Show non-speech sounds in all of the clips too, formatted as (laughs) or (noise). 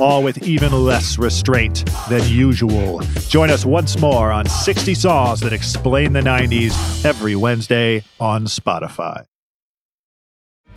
all with even less restraint than usual. Join us once more on 60 Songs That Explain the 90s every Wednesday on Spotify.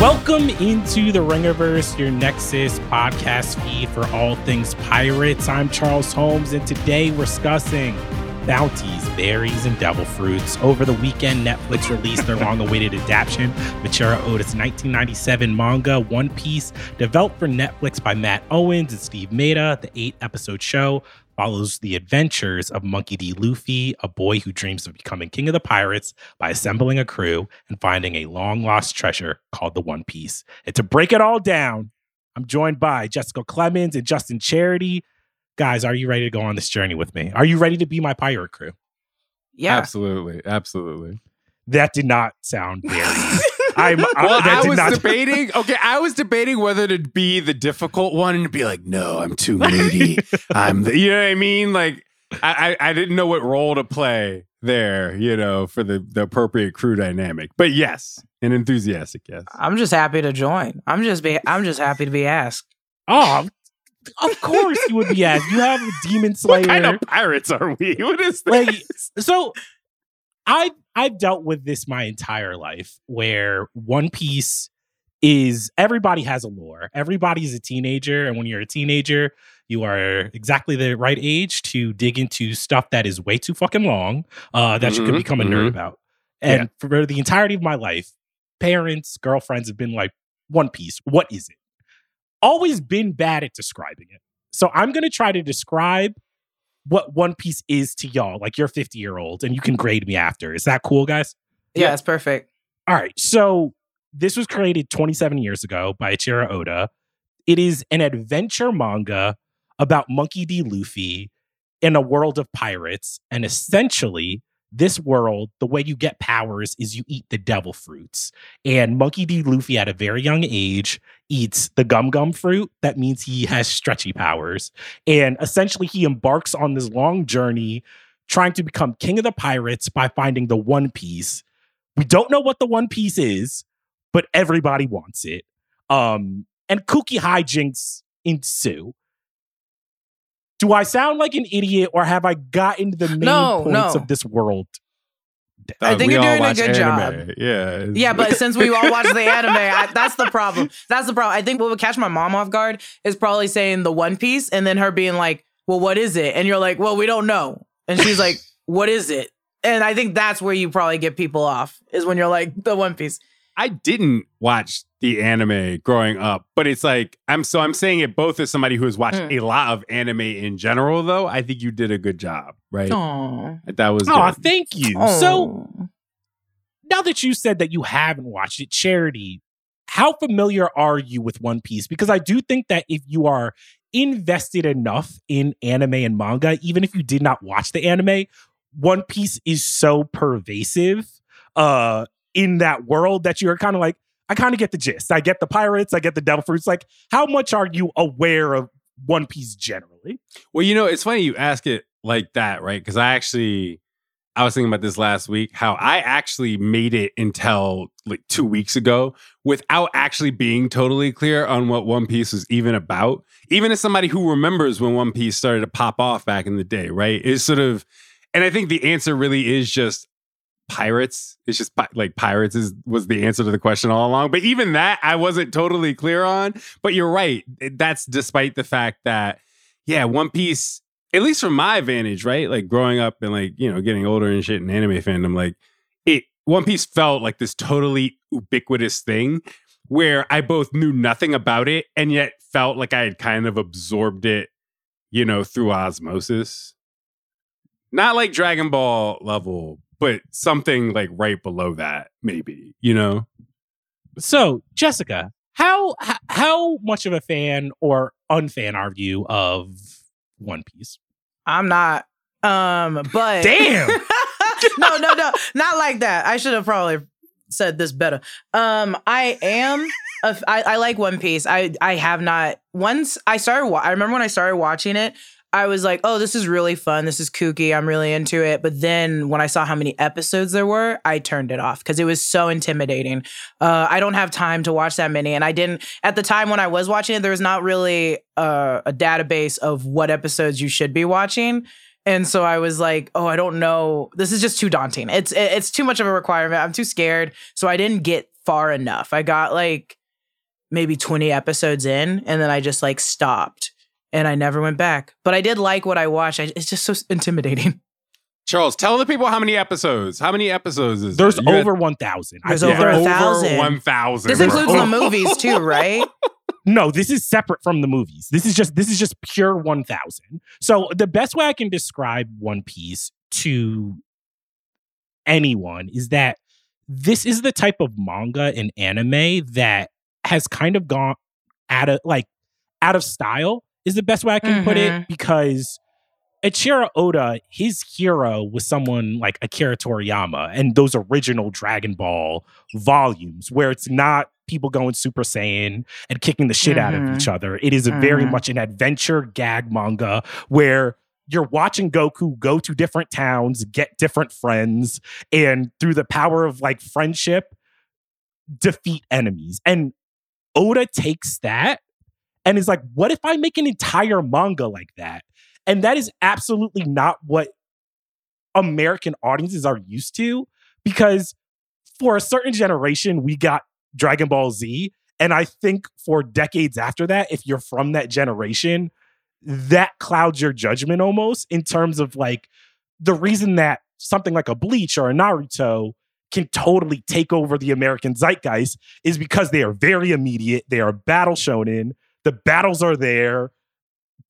Welcome into the Ringerverse, your Nexus podcast feed for all things pirates. I'm Charles Holmes, and today we're discussing bounties, berries, and devil fruits. Over the weekend, Netflix released their (laughs) long awaited adaptation, Eiichiro Oda's 1997 manga, One Piece, developed for Netflix by Matt Owens and Steve Maeda. The eight episode show follows the adventures of Monkey D. Luffy, a boy who dreams of becoming king of the pirates by assembling a crew and finding a long lost treasure called the One Piece. And to break it all down, I'm joined by Jessica Clemons and Justin Charity. Guys, are you ready to go on this journey with me? Are you ready to be my pirate crew? Yeah. Absolutely. Absolutely. That did not sound (laughs) very. I'm, uh, Well, that I was not- (laughs) debating. Okay, I was debating whether to be the difficult one and be like, no, I'm too (laughs) moody. I'm the, you know what I mean? Like, I, I, I didn't know what role to play there, you know, for the, the appropriate crew dynamic. But yes, an enthusiastic yes. I'm just happy to join. I'm just be I'm just happy to be asked. Oh, of course you would be asked. You have a demon slayer. (laughs) What kind of pirates are we? (laughs) What is like this? so i i've dealt with this my entire life where one piece is everybody has a lore everybody's a teenager and when you're a teenager you are exactly the right age to dig into stuff that is way too fucking long uh that you could Mhm, become a nerd mhm. about and for the entirety of my life parents girlfriends have been like one piece what is it always been bad at describing it so i'm going to try to describe what One Piece is to y'all. Like you're 50 year old and you can grade me after. Is that cool, guys? Yeah, it's perfect. All right. So this was created 27 years ago by Eiichiro Oda. It is an adventure manga about Monkey D. Luffy in a world of pirates. And essentially, this world, the way you get powers is you eat the devil fruits. And Monkey D. Luffy, at a very young age, eats the gum gum fruit. That means he has stretchy powers. And essentially, he embarks on this long journey trying to become king of the pirates by finding the One Piece. We don't know what the One Piece is, but everybody wants it. Um, and kooky hijinks ensue. Do I sound like an idiot, or have I gotten the main No, points no. of this world? I think we you're doing a good anime. job. Yeah. Yeah, but since we all watch the anime, (laughs) I, that's the problem. That's the problem. I think what would catch my mom off guard is probably saying the One Piece and then her being like, "Well, what is it?" And you're like, "Well, we don't know." And she's like, (laughs) "What is it?" And I think that's where you probably get people off is when you're like the One Piece. I didn't watch the anime growing up, but it's like I'm so I'm saying it both as somebody who has watched Mm. a lot of anime in general, though. I think you did a good job, right? Oh, That was Oh, thank you. So now that you said that you haven't watched it, Charity, how familiar are you with One Piece? Because I do think that if you are invested enough in anime and manga, even if you did not watch the anime, One Piece is so pervasive uh, in that world that you're kind of like, I kind of get the gist. I get the pirates, I get the devil fruits. Like, how much are you aware of One Piece generally? Well, you know, it's funny you ask it like that, right? Because I actually, I was thinking about this last week, how I actually made it until like two weeks ago without actually being totally clear on what One Piece was even about. Even as somebody who remembers when One Piece started to pop off back in the day, right? Is sort of, and I think the answer really is just pirates. It's just like pirates is was the answer to the question all along. But even that, I wasn't totally clear on. But you're right. That's despite the fact that, yeah, One Piece at least from my vantage, right? Like growing up and like, you know, getting older and shit in anime fandom, like it One Piece felt like this totally ubiquitous thing where I both knew nothing about it and yet felt like I had kind of absorbed it, you know, through osmosis. Not like Dragon Ball level, but something like right below that, maybe, you know? So, Jessica, how how much of a fan or unfan are you of One Piece? I'm not. Um, but Damn. (laughs) no, no, no, not like that. I should have probably said this better. Um, I am. A, I, I like One Piece. I I have not. Once I started, I remember when I started watching it. I was like, "Oh, this is really fun. This is kooky. I'm really into it." But then when I saw how many episodes there were, I turned it off because it was so intimidating. Uh, I don't have time to watch that many, and I didn't at the time when I was watching it. There was not really uh, a database of what episodes you should be watching. And so I was like, "Oh, I don't know. This is just too daunting. It's it's too much of a requirement. I'm too scared." So I didn't get far enough. I got like maybe 20 episodes in, and then I just like stopped, and I never went back. But I did like what I watched. I, it's just so intimidating. (laughs) Charles, tell the people how many episodes. How many episodes is There's there? You had- over 1,000. There's think. over a thousand. 1,000. This includes the (laughs) movies too, right? (laughs) No, this is separate from the movies. This is just this is just pure 1000. So the best way I can describe One Piece to anyone is that this is the type of manga and anime that has kind of gone out of like out of style is the best way I can put it Mhm. because Eiichiro Oda, his hero was someone like Akira Toriyama and those original Dragon Ball volumes where it's not people going Super Saiyan and kicking the shit out of Mhm. each other. It is a very much an adventure gag manga where you're watching Goku go to different towns, get different friends, and through the power of like friendship, defeat enemies. And Oda takes that and is like, what if I make an entire manga like that? And that is absolutely not what American audiences are used to because for a certain generation, we got Dragon Ball Z. And I think for decades after that, if you're from that generation, that clouds your judgment almost in terms of like the reason that something like a Bleach or a Naruto can totally take over the American zeitgeist is because they are very immediate. They are battle shonen. The battles are there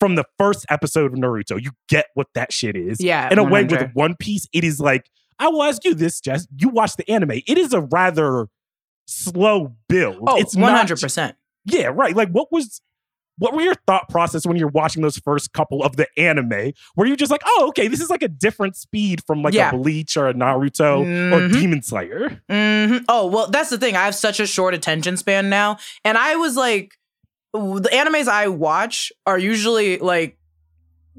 from the first episode of Naruto. You get what that shit is. Yeah. In a way, with One Piece, it is like, I will ask you this, Jess. You watch the anime. It is a rather slow build. Oh, it's 100%. yeah, right. Like, what was, what were your thought process when you're watching those first couple of the anime? Were you just like, oh, okay, this is like a different speed from like Yeah. a Bleach or a Naruto or Mhm. Demon Slayer? hmm Oh, well, that's the thing. I have such a short attention span now. And I was like, the animes I watch are usually like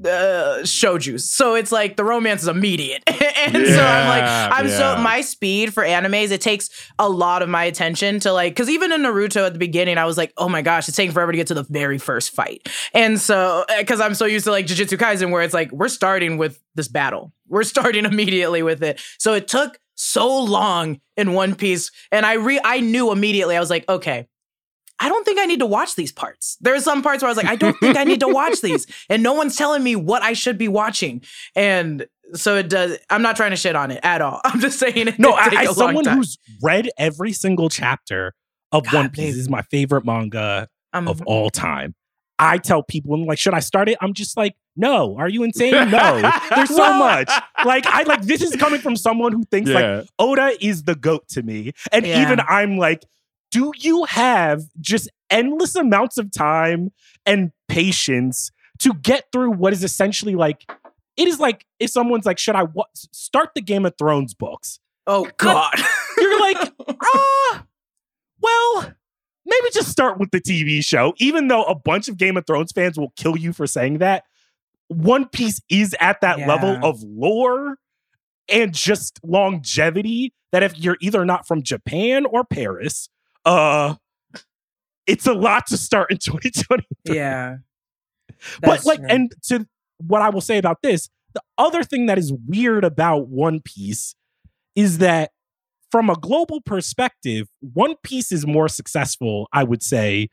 uh shoujo's. So it's like the romance is immediate. (laughs) and so I'm like, I'm so my speed for animes, it takes a lot of my attention to like because even in Naruto at the beginning, I was like, oh my gosh, it's taking forever to get to the very first fight. And so because I'm so used to like Jujutsu Kaisen, where it's like we're starting with this battle. We're starting (laughs) immediately with it. So it took so long in One Piece. And I re I knew immediately, I was like, okay. I don't think I need to watch these parts. There are some parts where I was like, I don't think I need to watch (laughs) these. And no one's telling me what I should be watching. And so it does. I'm not trying to shit on it at all. (laughs) I'm just saying it. No, I, take a as long someone time. who's read every single chapter of God, One Piece, this is my favorite manga I'm- of all time. I tell people, I'm like, should I start it? I'm just like, no. Are you insane? (laughs) No. There's so much. Like, I like this is coming from someone who thinks like Oda is the goat to me. And Yeah. even I'm like, do you have just endless amounts of time and patience to get through what is essentially like it is like if someone's like, should I wa- start the Game of Thrones books? oh God. You're like, ah, Well, maybe just start with the TV show. Even though a bunch of Game of Thrones fans will kill you for saying that, One Piece is at that Yeah. level of lore and just longevity that if you're either not from Japan or Paris, uh it's a lot to start in (laughs) 2020. Yeah. but like true. and to what I will say about this, the other thing that is weird about One Piece is that from a global perspective, One Piece is more successful, I would say,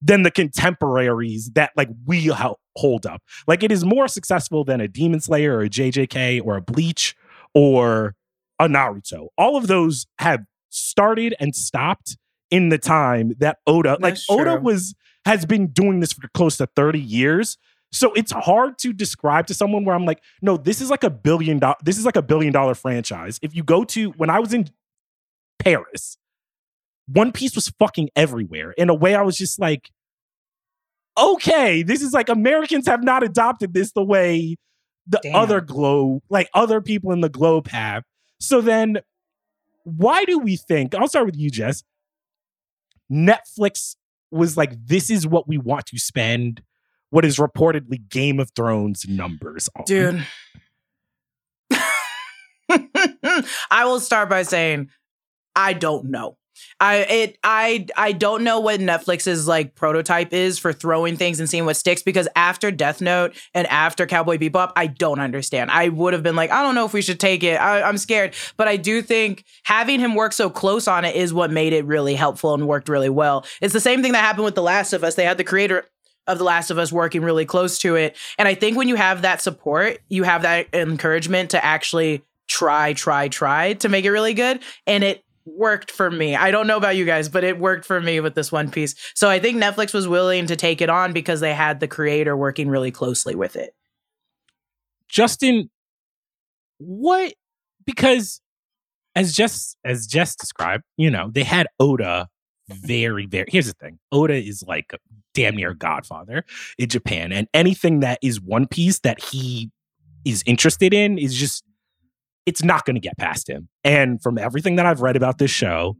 than the contemporaries that like we ho- hold up. Like it is more successful than a Demon Slayer or a JJK or a Bleach or a Naruto. All of those have started and stopped in the time that Oda, like That's Oda was has been doing this for close to 30 years. So it's hard to describe to someone where I'm like, no, this is like a billion dollar this is like a billion dollar franchise. If you go to when I was in Paris, One Piece was fucking everywhere. In a way, I was just like, okay, this is like Americans have not adopted this the way the Damn. other globe, like other people in the globe have. So then why do we think, I'll start with you, Jess. Netflix was like, this is what we want to spend what is reportedly Game of Thrones numbers on. Dude. (laughs) (laughs) I will start by saying I don't know. I it I I don't know what Netflix's like prototype is for throwing things and seeing what sticks because after Death Note and after Cowboy Bebop, I don't understand. I would have been like, I don't know if we should take it. I, I'm scared, but I do think having him work so close on it is what made it really helpful and worked really well. It's the same thing that happened with The Last of Us. They had the creator of The Last of Us working really close to it, and I think when you have that support, you have that encouragement to actually try, try, try to make it really good, and it worked for me. I don't know about you guys, but it worked for me with this one piece. So I think Netflix was willing to take it on because they had the creator working really closely with it. Justin, what? Because as Jess as Jess described, you know, they had Oda very, very. Here's the thing: Oda is like damn near Godfather in Japan, and anything that is One Piece that he is interested in is just it's not going to get past him. And from everything that I've read about this show,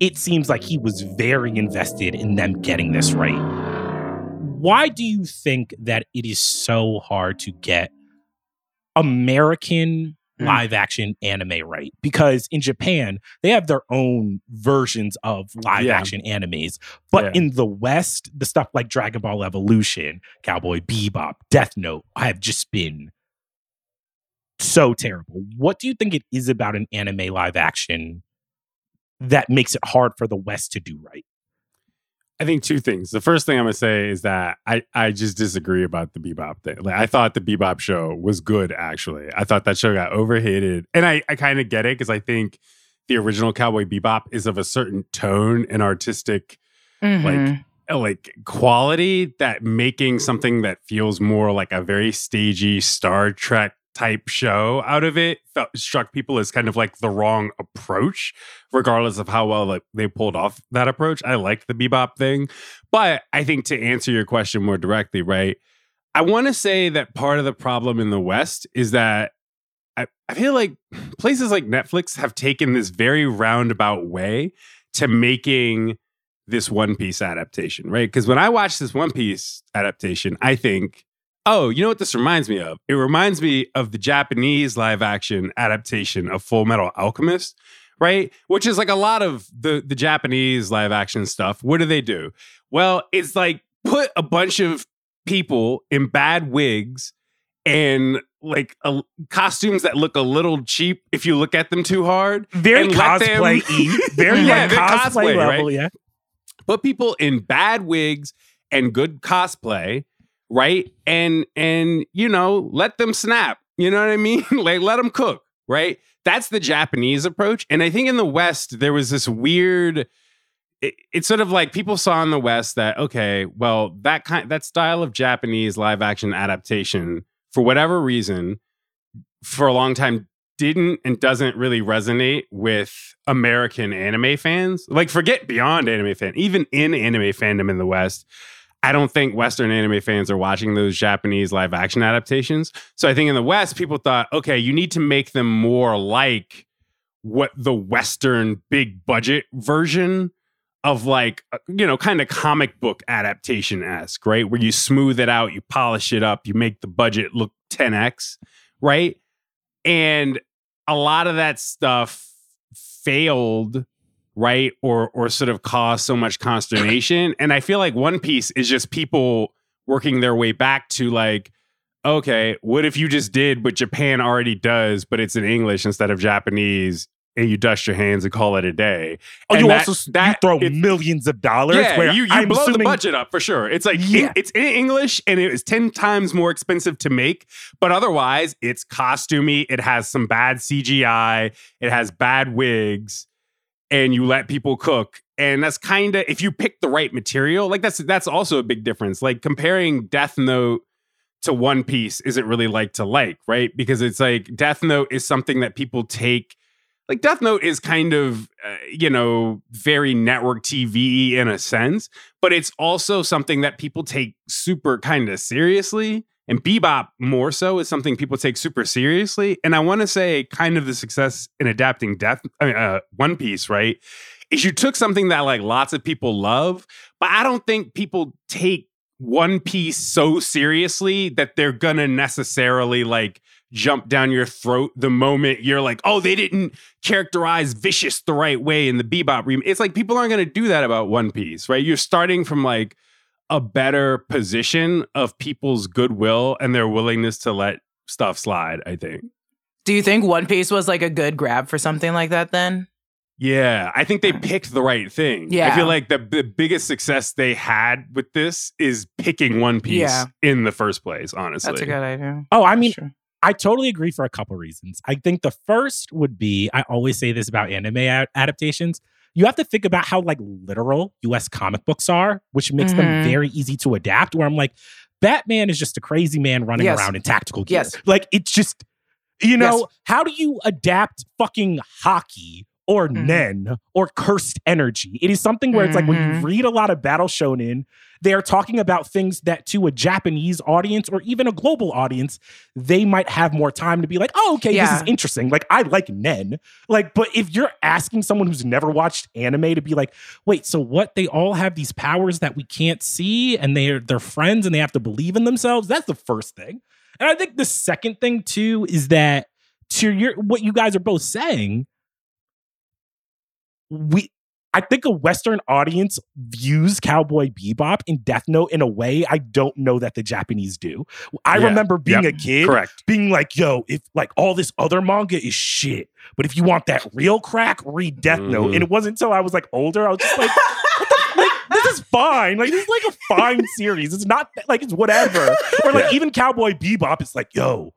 it seems like he was very invested in them getting this right. Why do you think that it is so hard to get American Mm. live action anime right? Because in Japan, they have their own versions of live Yeah. action animes. But Yeah. in the West, the stuff like Dragon Ball Evolution, Cowboy Bebop, Death Note have just been so terrible. What do you think it is about an anime live action that makes it hard for the West to do right? I think two things. The first thing I'm gonna say is that I I just disagree about the Bebop thing. Like I thought the Bebop show was good. Actually, I thought that show got overhated, and I I kind of get it because I think the original Cowboy Bebop is of a certain tone and artistic Mhm. uh, like quality that making something that feels more like a very stagey Star Trek type show out of it felt, struck people as kind of like the wrong approach, regardless of how well like, they pulled off that approach. I like the bebop thing, but I think to answer your question more directly, right? I want to say that part of the problem in the West is that I, I feel like places like Netflix have taken this very roundabout way to making this One Piece adaptation, right? Because when I watch this One Piece adaptation, I think, oh, you know what this reminds me of? It reminds me of the Japanese live action adaptation of Full Metal Alchemist, right? Which is like a lot of the, the Japanese live action stuff. What do they do? Well, it's like put a bunch of people in bad wigs and like a, costumes that look a little cheap if you look at them too hard. Very And let them- cosplay (laughs) very Yeah, like cosplay, cosplay, level, right? yeah. put people in bad wigs and good cosplay, right? And and you know, let them snap. You know what I mean? (laughs) like let them cook, right? That's the Japanese approach. And I think in the West there was this weird it- it's sort of like people saw in the West that okay, well, that kind that style of Japanese live action adaptation for whatever reason for a long time didn't and doesn't really resonate with American anime fans. Like, forget beyond anime fan, even in anime fandom in the West, I don't think Western anime fans are watching those Japanese live action adaptations. So I think in the West, people thought, okay, you need to make them more like what the Western big budget version of like uh, you know kind of comic book adaptation esque, right? Where you smooth it out, you polish it up, you make the budget look 10x, right? And a lot of that stuff failed, right? Or or sort of cause so much consternation. And I feel like One Piece is just people working their way back to like okay, what if you just did what Japan already does, but it's in English instead of Japanese, and you dust your hands and call it a day? Oh, And you that- also that- you throw it- millions of dollars. yeah, where you, you I'm blow the budget up for sure. It's like Yeah. it's in English and it is ten times more expensive to make, but otherwise it's costumey. It has some bad CGI. It has bad wigs, and you let people cook. And that's kind of if you pick the right material, like that's that's also a big difference. Like comparing Death Note to One Piece isn't really like to like, right? Because it's like Death Note is something that people take like Death Note is kind of uh, you know very network TV in a sense, but it's also something that people take super kind of seriously. And Bebop more so is something people take super seriously. And I want to say kind of the success in adapting Death I mean, uh, One Piece, right? Is you took something that like lots of people love, but I don't think people take One Piece so seriously that they're gonna necessarily like jump down your throat the moment you're like, oh, they didn't characterize vicious the right way in the Bebop remake. It's like people aren't gonna do that about One Piece, right? You're starting from like a better position of people's goodwill and their willingness to let stuff slide, I think. Do you think One Piece was like a good grab for something like that then? Yeah, I think they picked the right thing. Yeah. I feel like the, the biggest success they had with this is picking One Piece Yeah. in the first place, honestly. That's a good idea. Oh, I mean, Sure. I totally agree for a couple reasons. I think the first would be I always say this about anime ad- adaptations. You have to think about how like literal US comic books are, which makes them Mhm. very easy to adapt. Where I'm like, Batman is just a crazy man running Yes. around in tactical gear. Yes. Like it's just, you know, Yes. how do you adapt fucking haki or Mhm. Nen or cursed energy? It is something where it's like when you Mhm. read a lot of Battle Shonen, they are talking about things that to a Japanese audience or even a global audience, they might have more time to be like, oh, okay, this is interesting. Like, I like Nen. Like, but if you're asking someone who's never watched anime to be like, wait, so what? They all have these powers that we can't see and they're they're friends and they have to believe in themselves. That's the first thing. And I think the second thing too is that to your what you guys are both saying, we I think a Western audience views Cowboy Bebop and Death Note in a way I don't know that the Japanese do. I Yeah. remember being Yep. a kid Correct. being like, yo, if like all this other manga is shit, but if you want that real crack, read Death Note. Mhm. And it wasn't until I was like older, I was just like, what (laughs) like this is fine. Like this is like a fine series. It's not like it's whatever. Or like even Cowboy Bebop, it's like, yo,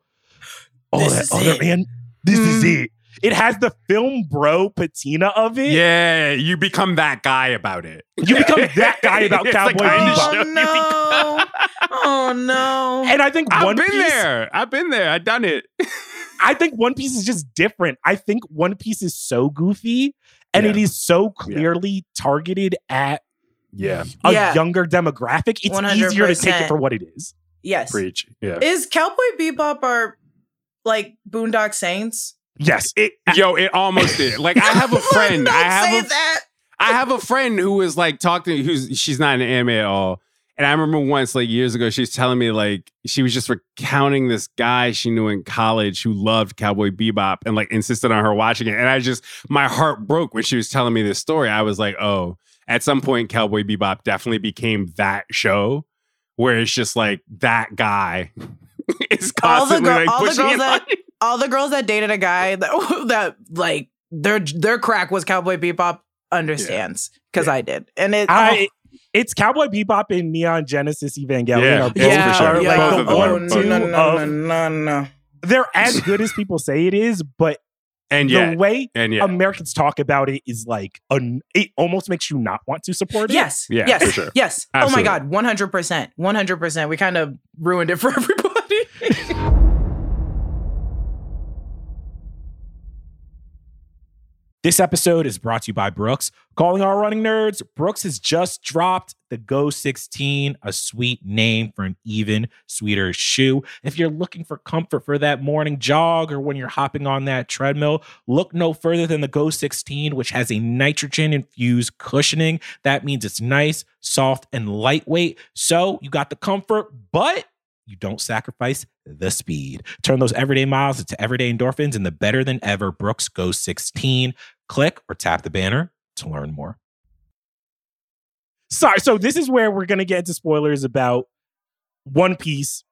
all This that is other it. man, this is Mm. it. It has the film bro patina of it. Yeah, you become that guy about it. You become that guy about (laughs) It's Cowboy kind of Bebop. Oh no! oh no! And I think I've One been Piece, there. I've been there. I've done it. (laughs) I think One Piece is just different. I think One Piece is so goofy and Yeah. it is so clearly targeted at Yeah. a Yeah. younger demographic. It's easier to take it for what it is. yes. Preach. Yeah. Is Cowboy Bebop our like Boondock Saints? Yes. It, yo, it almost did. Like I have a (laughs) friend. I have a that. I have a friend who was like talking who's she's not an anime at all. And I remember once, like years ago, she was telling me like she was just recounting this guy she knew in college who loved Cowboy Bebop and like insisted on her watching it. And I just my heart broke when she was telling me this story. I was like, oh, at some point, Cowboy Bebop definitely became that show where it's just like that guy (laughs) is All the constantly gir- like all the pushing girls it that-. All the girls that dated a guy (laughs) that that like their their crack was Cowboy Bebop understands because I did, and it. I it's Cowboy Bebop and Neon Genesis Evangelion Yeah. are both, yeah, for sure. yeah. like Both the of them one are. oh, or no, two no, no, of no, no, no. they're as good as people say it is, but And the way and yeah, Americans talk about it is like an, it almost makes you not want to support it. Yes. Yeah, yes. for sure. Yes. Absolutely. Oh my God. One hundred percent. One hundred percent. We kind of ruined it for (laughs) everybody. This episode is brought to you by Brooks. Calling all running nerds, Brooks has just dropped the Go 16, a sweet name for an even sweeter shoe. If you're looking for comfort for that morning jog or when you're hopping on that treadmill, look no further than the Go 16, which has a nitrogen infused cushioning. That means it's nice, soft, and lightweight. So you got the comfort, but you don't sacrifice the speed. Turn those everyday miles into everyday endorphins in the better than ever Brooks Go 16. Click or tap the banner to learn more. Sorry, so this is where we're going to get into spoilers about One Piece.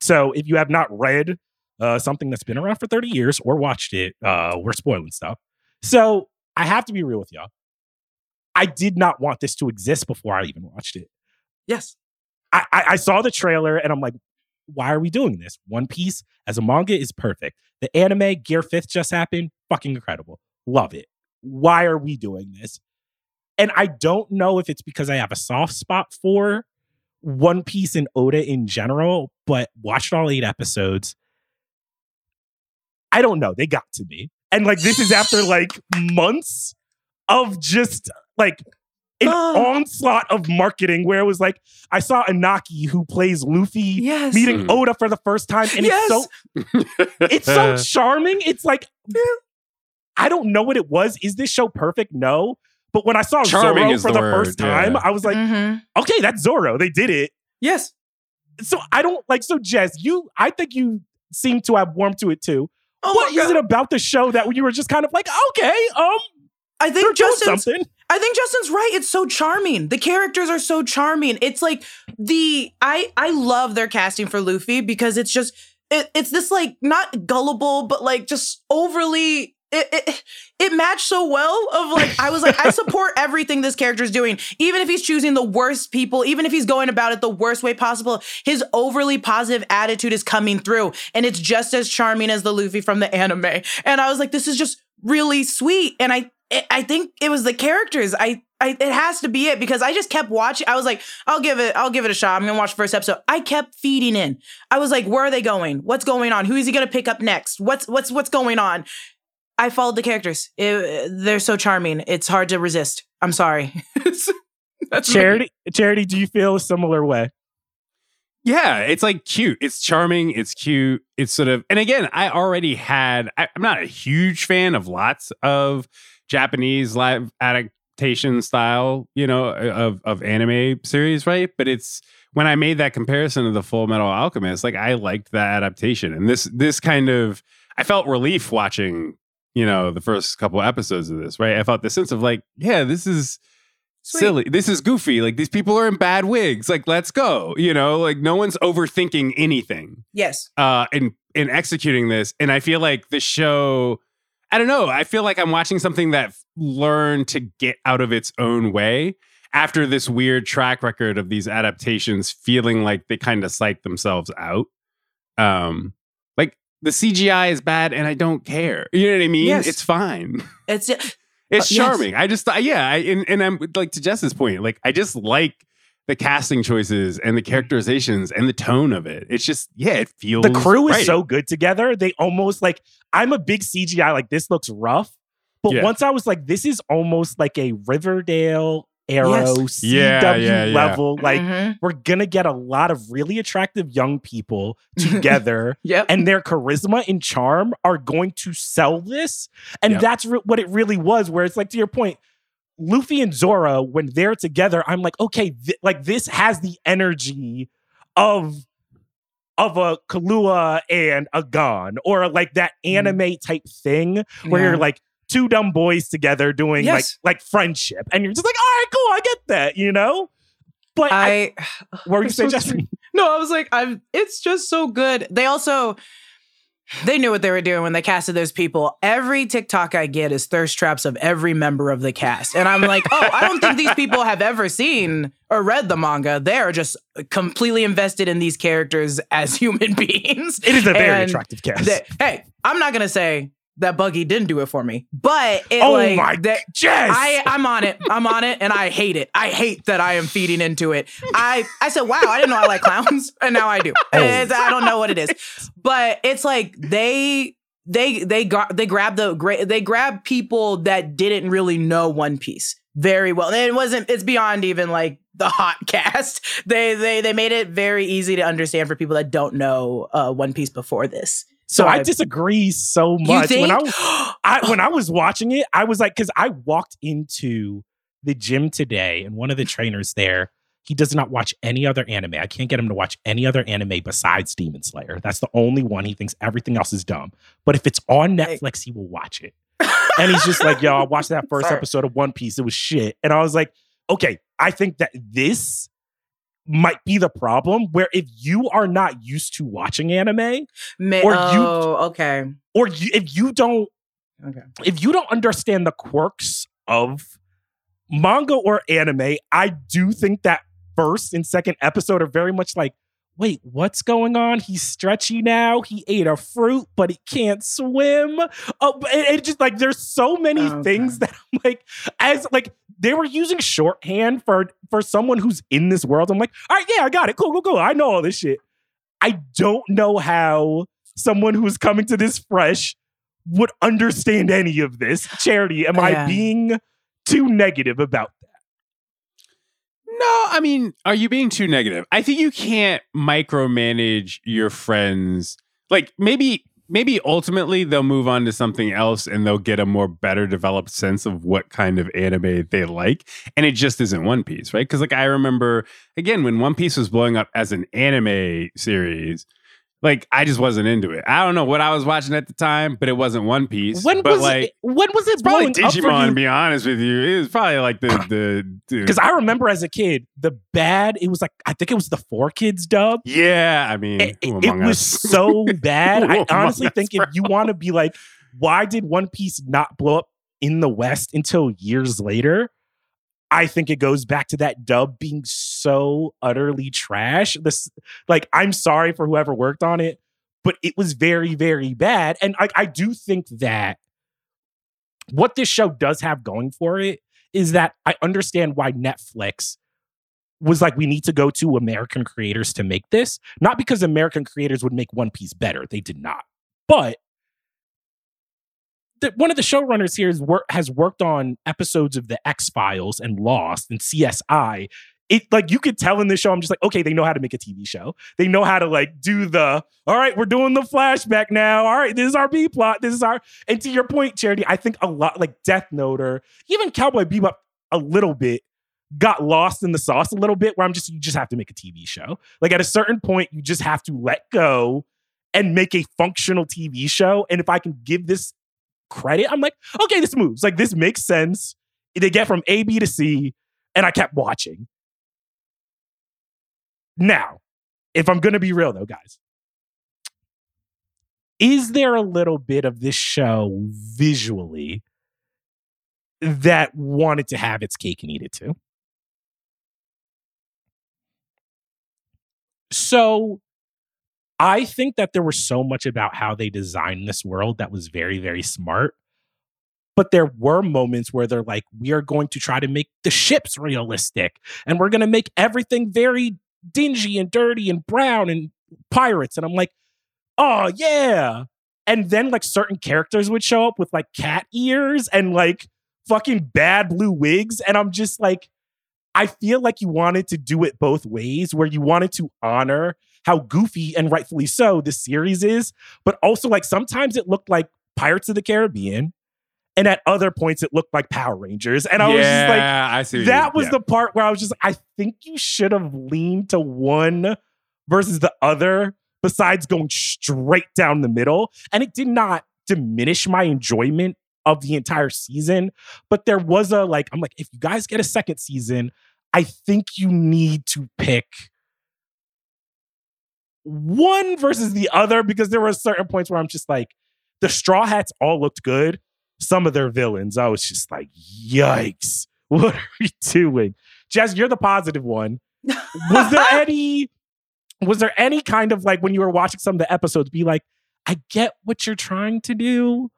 So if you have not read uh, something that's been around for 30 years or watched it, uh, we're spoiling stuff. So I have to be real with y'all. I did not want this to exist before I even watched it. Yes. I, I, saw the trailer and I'm like, why are we doing this? One Piece as a manga is perfect. The anime Gear Fifth just happened, fucking incredible. Love it. Why are we doing this? And I don't know if it's because I have a soft spot for One Piece and Oda in general, but watched all eight episodes. I don't know. They got to me. And like this is after like months of just like an Oh. onslaught of marketing where it was like I saw Iñaki who plays Luffy Yes. meeting Mm. Oda for the first time and Yes. it's so (laughs) it's so (laughs) charming. It's like I don't know what it was. Is this show perfect? No. But when I saw Charming Zoro for the the, first time, yeah. I was like, Mhm. okay, that's Zoro. They did it. yes. So I don't like so Jess, you I think you seem to have warmed to it too. Oh What my it about the show that you were just kind of like, okay, um, I they're think Justin's something. I think Justin's right. It's so charming. The characters are so charming. It's like the I I love their casting for Luffy because it's just it, it's this like not gullible but like just overly it, it it matched so well of like I was like I (laughs) support everything this character's doing even if he's choosing the worst people even if he's going about it the worst way possible his overly positive attitude is coming through and it's just as charming as the Luffy from the anime and I was like this is just really sweet and I I- I think it was the characters. I, I it has to be it because I just kept watching. I was like, I'll give it, I'll give it a shot. I'm gonna watch the first episode. I kept feeding in. I was like, where are they going? What's going on? Who is he gonna pick up next? What's what's what's going on? I followed the characters. It- they're so charming. It's hard to resist. I'm sorry. (laughs) That's me. Charity, Charity, do you feel a similar way? Yeah, it's like cute. It's charming. It's cute. It's sort of, and again, I already had, I, I'm not a huge fan of lots of Japanese live adaptation style, you know, of, of anime series, right? But it's, when I made that comparison to the Full Metal Alchemist, like I liked that adaptation. And this, this kind of, I felt relief watching, you know, the first couple episodes of this, right? I felt the sense of like, yeah, this is, Sweet. silly. This is goofy. Like these people are in bad wigs. Like let's go. You know, like no one's overthinking anything Yes. uh in in executing this. And I feel like the show I don't know. I feel like I'm watching something that learned to get out of its own way after this weird track record of these adaptations feeling like they kind of psych themselves out. Um like the CGI is bad and I don't care. You know what I mean? Yes. It's fine. It's (laughs) It's Uh, yes. charming. I just, yeah, I, and, and I'm like to Jess's point, like I just like the casting choices and the characterizations and the tone of it. It's just, yeah, it feels. The crew is right. so good together. They almost like I'm a big CGI. Like this looks rough, but Yeah. once I was like, this is almost like a Riverdale Arrow Yes. CW Yeah, yeah, yeah. level. Like Mhm. we're gonna get a lot of really attractive young people (laughs) together. Yep. and their charisma and charm are going to sell this. And Yep. that's re- what it really was, where it's like, to your point, Luffy and Zoro, when they're together, I'm like, okay, th- like this has the energy of of a Killua and a Gon, or like that mm. anime type thing where Yeah. you're like two dumb boys together doing Yes. like like friendship, and you're just like, all right, cool, I get that, you know. But I, I what were you (laughs) saying, Justin? (laughs) No, I was like, I'm. It's just so good. They also, they knew what they were doing when they casted those people. Every TikTok I get is thirst traps of every member of the cast, and I'm like, oh, I don't think these people have ever seen or read the manga. They are just completely invested in these characters as (laughs) human beings. It is a very And attractive cast. They- hey, I'm not gonna say that Buggy didn't do it for me, but it oh like my that- Jess! I I'm on it. I'm on it, and I hate it. I hate that I am feeding into it. I I said, wow, I didn't know I like clowns, (laughs) and now I do. Oh. I don't know what it is, but it's like they they they got they grabbed the great they grabbed people that didn't really know One Piece very well. And it wasn't it's beyond even like the hot (laughs) cast. They they they made it very easy to understand for people that don't know uh, One Piece before this. So I disagree so much. When I, (gasps) I when I was watching it, I was like, because I walked into the gym today, and one of the trainers there, he does not watch any other anime. I can't get him to watch any other anime besides Demon Slayer. That's the only one. He thinks everything else is dumb. But if it's on Netflix, he will watch it. And he's just like, yo, I watched that (laughs) first Sorry. episode of One Piece. It was shit. And I was like, okay, I think that this might be the problem where if you are not used to watching anime, Ma- or you- oh, okay. or you, if you don't Okay. if you don't understand the quirks of manga or anime i do think that first and second episode are very much like wait what's going on? He's stretchy now. He ate a fruit but he can't swim. Oh it, it just like there's so many Okay. things (laughs) that i'm like as like they were using shorthand for for someone who's in this world. I'm like all right yeah i got it. Cool cool cool. I know all this shit. I don't know how someone who's coming to this fresh would understand any of this. Charity, am I being too negative about? No, I mean, are you being too negative? I think you can't micromanage your friends. Like maybe maybe ultimately they'll move on to something else and they'll get a more better developed sense of what kind of anime they like. And it just isn't One Piece, right? Because like I remember again when One Piece was blowing up as an anime series, like I just wasn't into it. I don't know what I was watching at the time, but it wasn't One Piece. When but was like it, when was it probably blowing up for Digimon, to be honest with you. It was probably like (coughs) the the Because I remember as a kid, the bad. It was like I think it was the 4Kids dub. Yeah, I mean, It, it was (laughs) so bad. I honestly us, think if you want to be like, why did One Piece not blow up in the West until years later? I think it goes back to that dub being so utterly trash. This, like, I'm sorry for whoever worked on it, but it was very, very bad. And I, I do think that what this show does have going for it is that I understand why Netflix was like, we need to go to American creators to make this. Not because American creators would make One Piece better. They did not. But one of the showrunners here has worked on episodes of the X Files and Lost and CSI. It like you could tell in this show, I'm just like, okay, they know how to make a TV show. They know how to like do the all right, we're doing the flashback now. All right, this is our B plot. This is our and to your point, Charity, I think a lot like Death Note or even Cowboy Bebop a little bit got lost in the sauce a little bit where I'm just you just have to make a TV show. Like at a certain point, you just have to let go and make a functional TV show. And if I can give this credit, I'm like, okay, this moves. Like this makes sense. They get from A, B to C, and I kept watching. Now, if I'm gonna be real though, guys, is there a little bit of this show visually that wanted to have its cake and eat it too? So I think that there was so much about how they designed this world that was very, very smart. But there were moments where they're like, we are going to try to make the ships realistic and we're going to make everything very dingy and dirty and brown and pirates. And I'm like, oh, yeah. And then like certain characters would show up with like cat ears and like fucking bad blue wigs. And I'm just like, I feel like you wanted to do it both ways, where you wanted to honor how goofy and rightfully so this series is, but also like sometimes it looked like Pirates of the Caribbean, and at other points it looked like Power Rangers. And I was just like, Yeah, I see. that was Yeah. the part where I was just I think you should have leaned to one versus the other, besides going straight down the middle. And it did not diminish my enjoyment of the entire season. But there was a like, I'm like, if you guys get a second season, I think you need to pick one versus the other because there were certain points where I'm just like, the Straw Hats all looked good. Some of their villains, I was just like, yikes, (laughs) what are we doing? Jess, you're the positive one. Was there (laughs) any, was there any kind of like when you were watching some of the episodes, be like, I get what you're trying to do,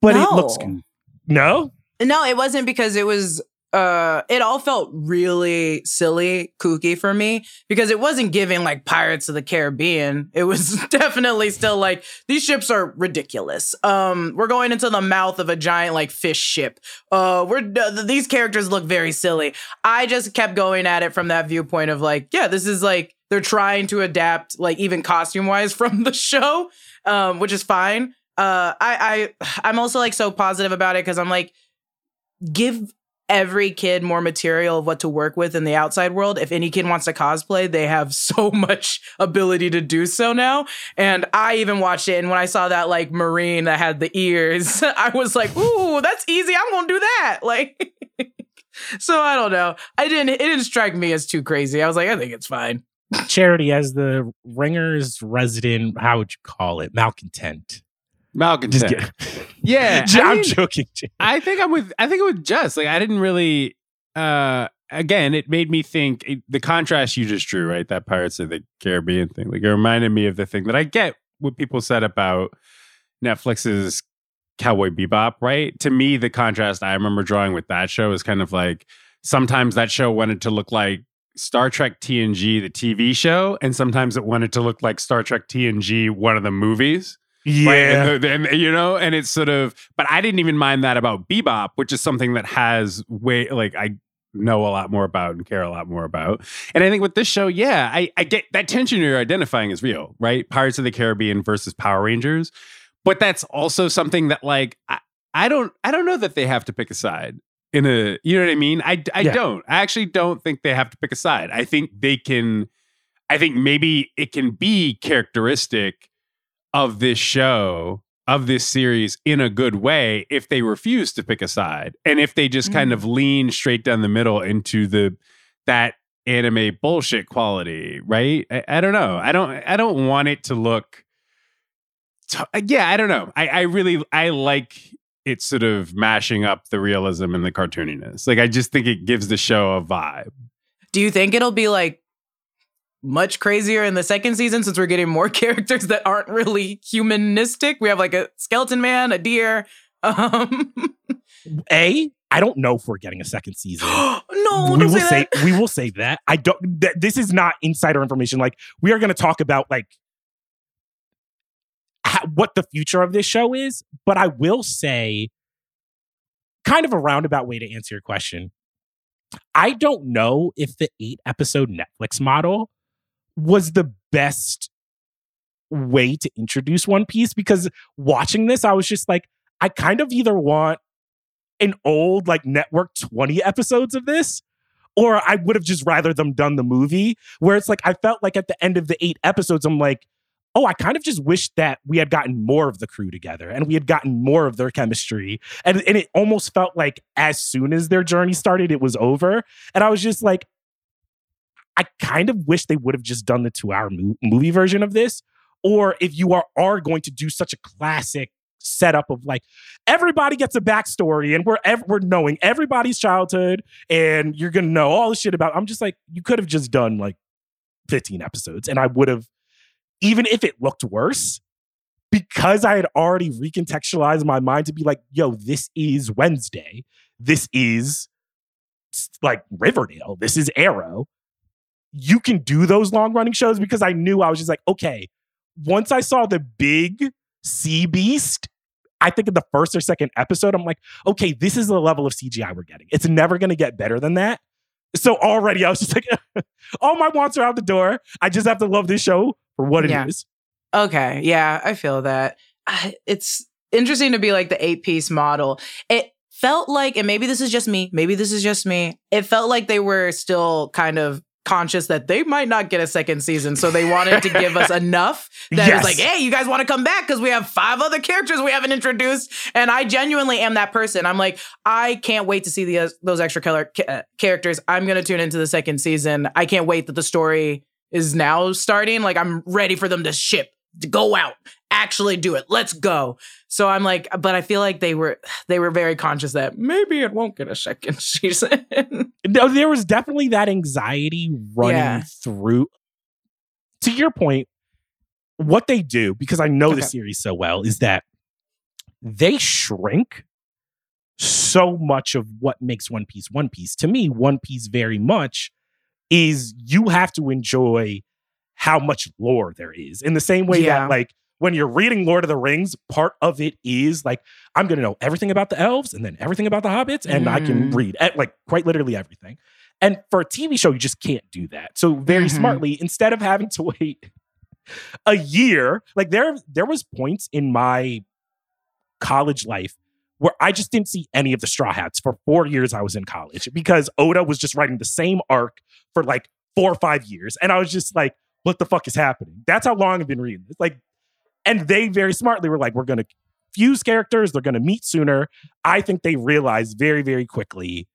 but it looks good. No? No, it wasn't because it was uh it all felt really silly kooky for me because it wasn't giving like pirates of the caribbean. It was (laughs) definitely still like these ships are ridiculous. Um we're going into the mouth of a giant like fish ship. Uh we're uh, these characters look very silly. I just kept going at it from that viewpoint of like yeah this is like they're trying to adapt like even costume wise (laughs) from the show um which is fine. Uh i i i'm also like so positive about it because i'm like give every kid more material of what to work with in the outside world. If any kid wants to cosplay, they have (laughs) so much ability to do so now. And I even watched it, and when I saw that like Marine that had the ears, (laughs) I was like, "Ooh, that's easy! I'm gonna do that!" (laughs) Like, so I don't know. I didn't. It didn't strike me as too crazy. I was like, I think it's fine. Charity, as the Ringers resident, how would you call it? Malcontent. Malcontent. Just (laughs) Yeah. (laughs) I I'm joking. I think I'm with. I think I'm with Jess. Like I didn't really. uh Again, it made me think it, the contrast you just drew, right? That Pirates of the Caribbean thing. Like it reminded me of the thing that I get what people said about Netflix's Cowboy Bebop, right? To me, the contrast I remember drawing with that show is kind of like sometimes that show wanted to look like Star Trek TNG, the TV show, and sometimes it wanted to look like Star Trek TNG, one of the movies. Right? And, and, you know, and it's sort of, but I didn't even mind that about Bebop, which is something that has way, like, I know a lot more about and care a lot more about. And I think with this show, yeah, I, I get that tension you're identifying is real, right? Pirates of the Caribbean versus Power Rangers. But that's also something that, like, I, I don't, I don't know that they have to pick a side in a, you know what I mean? I, I Yeah. don't. I actually don't think they have to pick a side. I think they can, I think maybe it can be characteristic of this show of this series in a good way if they refuse to pick a side and if they just kind of mm. lean straight down the middle into the that anime bullshit quality right? I, I don't know. I don't i don't want it to look t- uh, yeah i don't know. I i really i like it sort of mashing up the realism and the cartooniness. Like i just think it gives the show a vibe. Do you think it'll be like much crazier in the second season since we're getting more (laughs) characters that aren't really humanistic? We have like a skeleton man, a deer. (laughs) Um, A, I don't know if we're getting a second season. (gasps) no, we will say say that. we will say that. I don't. Th- this is not insider information. Like we are going to talk about like ha- what the future of this show is. But I will say, kind of a roundabout way to answer your question. I don't know if the eight episode Netflix model was the best way to introduce One Piece because watching this, I was just like, I kind of either want an old like network 20 episodes of this or I would have just rather them done the movie where it's like I felt like at the end of the eight episodes I'm like oh I kind of just wish that we had gotten more of the crew together and we had gotten more of their chemistry. And and it almost felt like as soon as their journey started it was over. And I was just like I kind of wish they would have just done the 2 hour mo- movie version of this or if you are are going to do such a classic setup of like everybody gets a backstory and we're ev- we're knowing everybody's childhood and you're gonna know all the shit about i'm just like you could have just done like 15 episodes and i would have even if it looked worse because i had already recontextualized my mind to be like yo this is wednesday. This is like riverdale. This is arrow you can do those long running shows because i knew i was just like okay once i saw the big sea beast I think in the first or second episode, I'm like, okay, this is the level of CGI we're getting. It's never going to get better than that. So already I was just like, (laughs) all my wants are out the door. I just have to love this show for what it is. Yeah. Okay, yeah, I feel that. It's interesting to be like the eight piece model. It felt like, and maybe this is just me, maybe this is just me. It felt like they were still kind of conscious that they might not get a second season, so they wanted to give us (laughs) enough that Yes. it's like, hey, you guys want to come back because we have five other characters we haven't introduced, and I genuinely am that person. I'm like, I can't wait to see the uh, those extra color ca- uh, characters. I'm gonna tune into the second season. I can't wait that the story is now starting. Like, I'm ready for them to ship, to go out, actually do it. Let's go. So I'm like, but I feel like they were they were very conscious that maybe it won't get a second (laughs) season. No, there was definitely that anxiety running Yeah. through. To your point, what they do, because I know the series so well, is that they shrink so much of what makes One Piece One Piece. To me, One Piece very much is you have to enjoy how much lore there is. In the same way Yeah. that like when you're reading Lord of the Rings, part of it is like I'm going to know everything about the elves and then everything about the hobbits and I can Mm. read eh, like quite literally everything. And for a TV show you just can't do that. So very Mhm. smartly instead of having to wait (laughs) a year, like there there was points in my college life where I just didn't see any of the Straw Hats for four years I was in college because Oda was just writing the same arc for like four or five years. And I was just like, what the fuck is happening? That's how long I've been reading this. Like, and they very smartly were like, we're going to fuse characters, they're going to meet sooner. I think they realized very, very quickly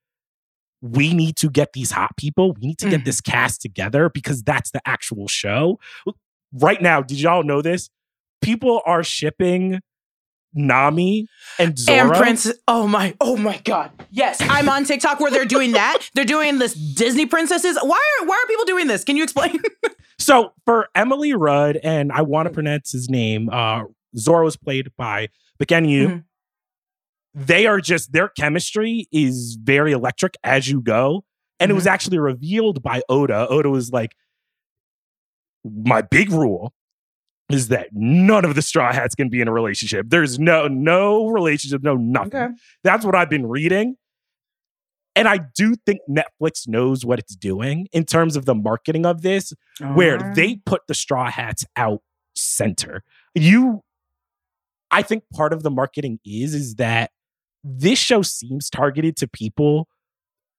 we need to get these hot people, we need to get Mhm. this cast together because that's the actual show. Right now, did y'all know this? People are shipping Nami and Zoro. And Prince, oh my, oh my God. Yes, I'm on TikTok where they're doing that. They're doing this Disney princesses. Why are why are people doing this? Can you explain? (laughs) So for Emily Rudd, and I want to pronounce his name, uh, Zoro was played by Mackenyu. Mhm. They are just their chemistry is very electric as you go, and it was actually revealed by Oda. Oda was like, "My big rule is that none of the Straw Hats can be in a relationship. There's no no relationship, no nothing." That's what I've been reading. And I do think Netflix knows what it's doing in terms of the marketing of this where they put the straw hats out center. You I think part of the marketing is is that this show seems targeted to people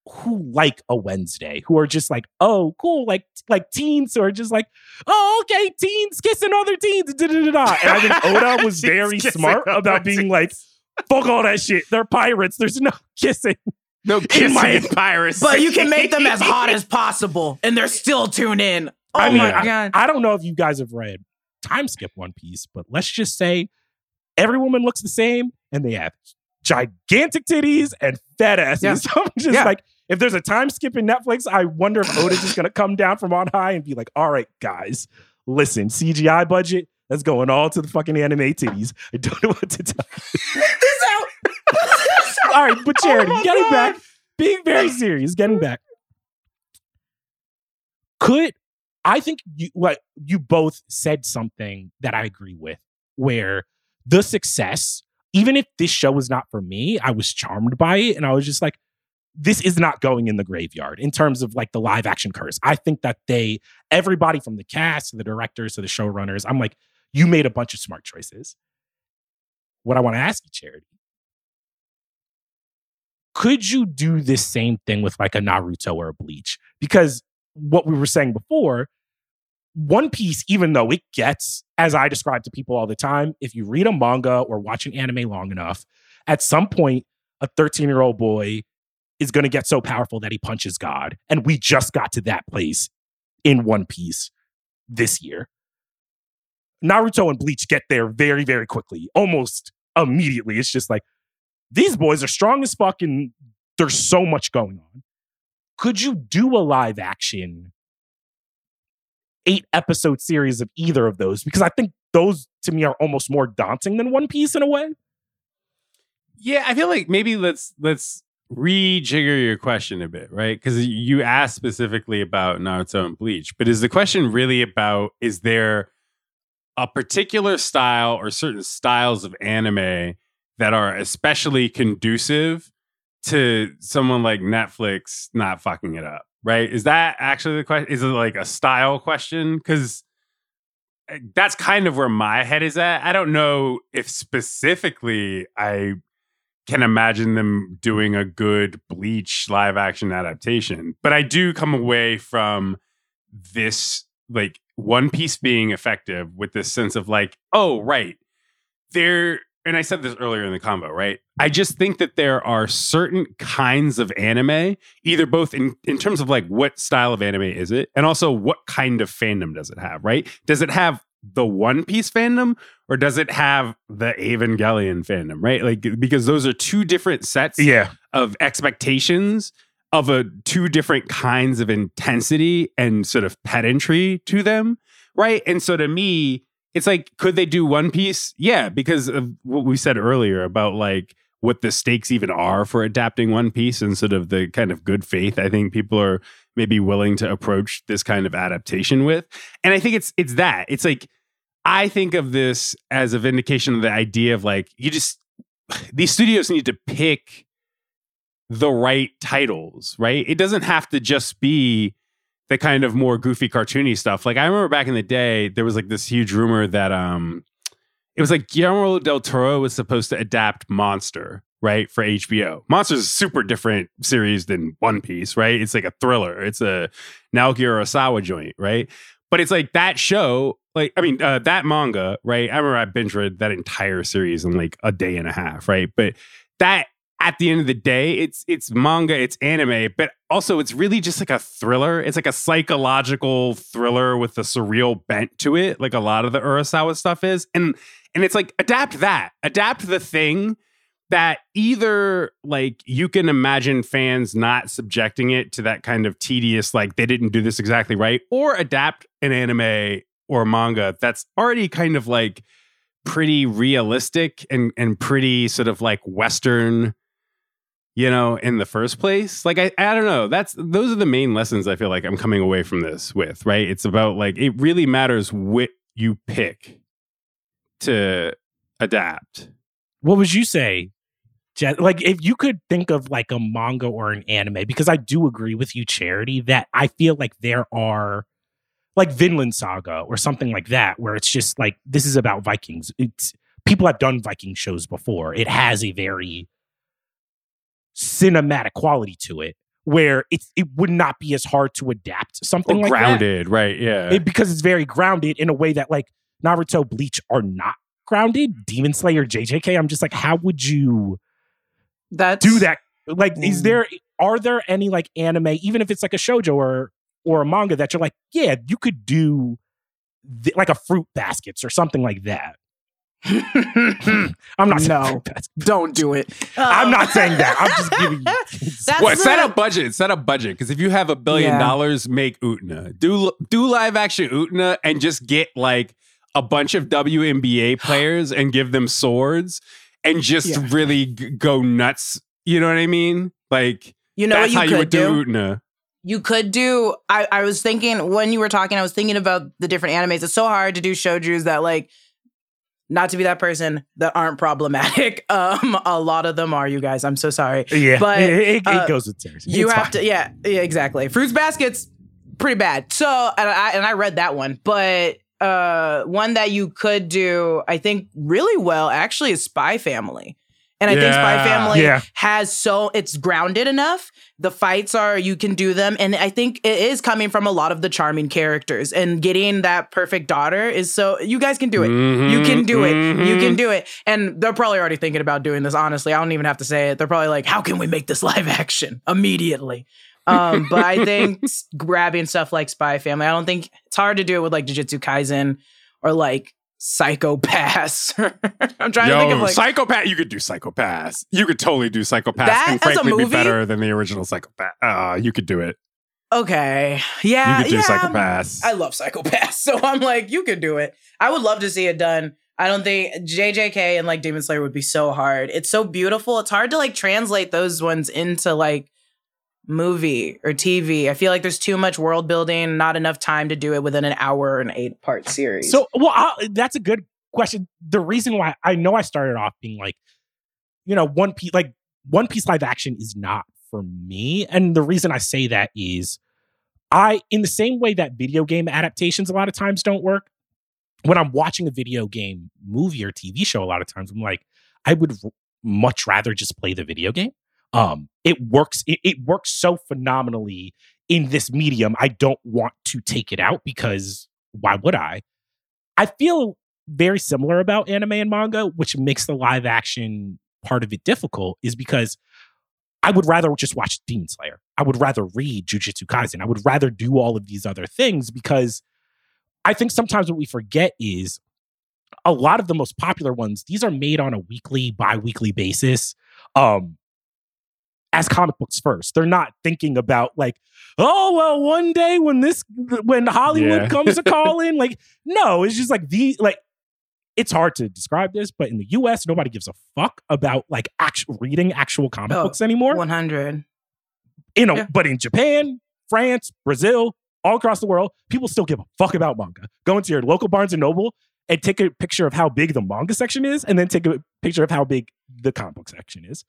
who like a Wednesday, who are just like, oh, cool, like like teens who are just like, oh, okay, teens kissing other teens, da da da da. And I think (laughs) Oda was very smart about being teens. like, fuck all that shit. They're pirates. There's no (laughs) kissing. No kissing my- and piracy. but you can make them as hot (laughs) as possible, and they're still tune in. Oh I mean, my I- God. I don't know if you guys have read Time Skip One Piece, but let's just say every woman looks the same and they have gigantic titties and fat asses. Yeah. (laughs) So I'm just Yeah. like, if there's a time skip in Netflix, I wonder if Oda's just gonna come down from on high and be like, all right, guys, listen, CGI budget, that's going all to the fucking anime titties. I don't know what to tell you. (laughs) All right, but Charity, (laughs) Oh getting God. back, being very serious, getting back. Could I think you what you both said something that I agree with, where the success, even if this show was not for me, I was charmed by it, and I was just like, this is not going in the graveyard in terms of like the live action curse. I think that they, everybody from the cast to the directors to the showrunners, I'm like, you made a bunch of smart choices. What I want to ask you, Charity, could you do this same thing with like a Naruto or a Bleach? Because what we were saying before, One Piece, even though it gets, as I describe to people all the time, if you read a manga or watch an anime long enough, at some point, a 13 year old boy is going to get so powerful that he punches God. And we just got to that place in One Piece this year. Naruto and Bleach get there very, very quickly, almost immediately. It's just like, these boys are strong as fuck and there's so much going on. Could you do a live action eight episode series of either of those? Because I think those to me are almost more daunting than One Piece in a way. Yeah, I feel like maybe let's let's rejigger your question a bit, right? Because you asked specifically about Naruto and Bleach, but is the question really about is there a particular style or certain styles of anime that are especially conducive to someone like Netflix not fucking it up, right? Is that actually the question? Is it like a style question? Because eh, that's kind of where my head is at. I don't know if specifically I can imagine them doing a good Bleach live action adaptation, but I do come away from this like One Piece being effective with this sense of like, oh, right. There, and I said this earlier in the combo, right? I just think that there are certain kinds of anime, either both in, in terms of like what style of anime is it, and also what kind of fandom does it have, right? Does it have the One Piece fandom or does it have the Evangelion fandom, right? Like, because those are two different sets Yeah. of expectations of a two different kinds of intensity and sort of pedantry to them, right? And so to me, it's like, could they do One Piece? Yeah, because of what we said earlier about like what the stakes even are for adapting One Piece sort of the kind of good faith I think people are maybe willing to approach this kind of adaptation with. And I think it's it's that. It's like I think of this as a vindication of the idea of like you just (sighs) these studios need to pick the right titles, right? It doesn't have to just be the kind of more goofy cartoony stuff. Like I remember back in the day there was like this huge rumor that um it was like Guillermo del Toro was supposed to adapt Monster, right, for HBO. Monster's a super different series than One Piece, right? It's like a thriller. It's a Naoki Urasawa joint, right? But it's like that show, like I mean, uh, that manga, right? I remember I binge read that entire series in like a day and a half, right? But that at the end of the day, it's it's manga, it's anime, but also it's really just like a thriller. It's like a psychological thriller with a surreal bent to it, like a lot of the Urasawa stuff is. And and it's like adapt that, adapt the thing that either like you can imagine fans not subjecting it to that kind of tedious, like they didn't do this exactly right, or adapt an anime or manga that's already kind of like pretty realistic and and pretty sort of like Western you know, in the first place. Like I, I don't know. That's those are the main lessons I feel like I'm coming away from this with, right? It's about like it really matters what you pick to adapt. What would you say? Like if you could think of like a manga or an anime, because I do agree with you, Charity, that I feel like there are like Vinland Saga or something like that, where it's just like this is about Vikings. It's people have done Viking shows before. It has a very cinematic quality to it where it's it would not be as hard to adapt something Or like grounded, right? Yeah. It- because it's very grounded in a way that like Naruto Bleach are not grounded Demon Slayer JJK I'm just like how would you That's do that like is Mm. there are there any like anime even if it's like a shojo or or a manga that you're like yeah you could do th- like a fruit baskets or something like that I'm not No. fruit baskets. (laughs) Don't do it. I'm oh. not saying that. I'm just giving you. (laughs) That's What set the- up budget? Set up budget because if you have a billion Yeah. dollars, make Utena. Do do live action Utena and just get like a bunch of WNBA (gasps) players and give them swords and just Yeah. really g- go nuts. You know what I mean? Like You know that's what how you you could would do? do Utena. You could do. I, I was thinking when you were talking, I was thinking about the different animes. It's so hard to do shoujos that like, not to be that person that aren't problematic. (laughs) Um, a lot of them are. You guys, I'm so sorry. Yeah, But, it, it, it uh, goes with tears. You It's have fine. to, yeah, yeah, exactly. Fruits baskets, pretty bad. So, and I and I read that one, but uh, one that you could do, I think, really well actually is Spy Family. And I think Spy Family Yeah. has so it's grounded enough. The fights are you can do them, and I think it is coming from a lot of the charming characters. And getting that perfect daughter is so you guys can do it. You can do it. You can do it. And they're probably already thinking about doing this. Honestly, I don't even have to say it. They're probably like, "How can we make this live action immediately?" Um, but I think (laughs) grabbing stuff like Spy Family, I don't think it's hard to do it with like Jujutsu Kaisen or like Psycho-Pass. (laughs) I'm trying to think of Yo, like Psycho-Pass. You could do Psycho-Pass. You could totally do Psycho-Pass, That and frankly, be better than the original Psycho-Pass. Uh, you could do it. okay, yeah, You could do yeah. Psycho-Pass. I love Psycho-Pass, (laughs) so I'm like, you could do it. I would love to see it done. I don't think JJK and like Demon Slayer would be so hard. It's so beautiful. It's hard to like translate those ones into like movie or TV. I feel like there's too much world building, not enough time to do it within an hour or an eight part series. So, well, i that's a good question. The reason why I know I started off being like, you know, One Piece, like One Piece live action is not for me, and the reason I say that is, I, in the same way that video game adaptations a lot of times don't work, when I'm watching a video game movie or TV show, a lot of times I'm like, I would much rather just play the video game. Um, it works. It, it works so phenomenally in this medium. I don't want to take it out because why would I? I feel very similar about anime and manga, which makes the live action part of it difficult, is because I would rather just watch Demon Slayer. I would rather read Jujutsu Kaisen. I would rather do all of these other things because I think sometimes what we forget is a lot of the most popular ones, these are made on a weekly, bi weekly basis. Um, as comic books first. They're not thinking about like, oh well, one day when this when Hollywood Yeah. comes to (laughs) call in, like, no, it's just like the like it's hard to describe this, but in the US, nobody gives a fuck about like actual reading actual comic Oh, books anymore. 100. You know, yeah. but in Japan, France, Brazil, all across the world, people still give a fuck about manga. Go into your local Barnes and Noble and take a picture of how big the manga section is, and then take a picture of how big the comic book section is.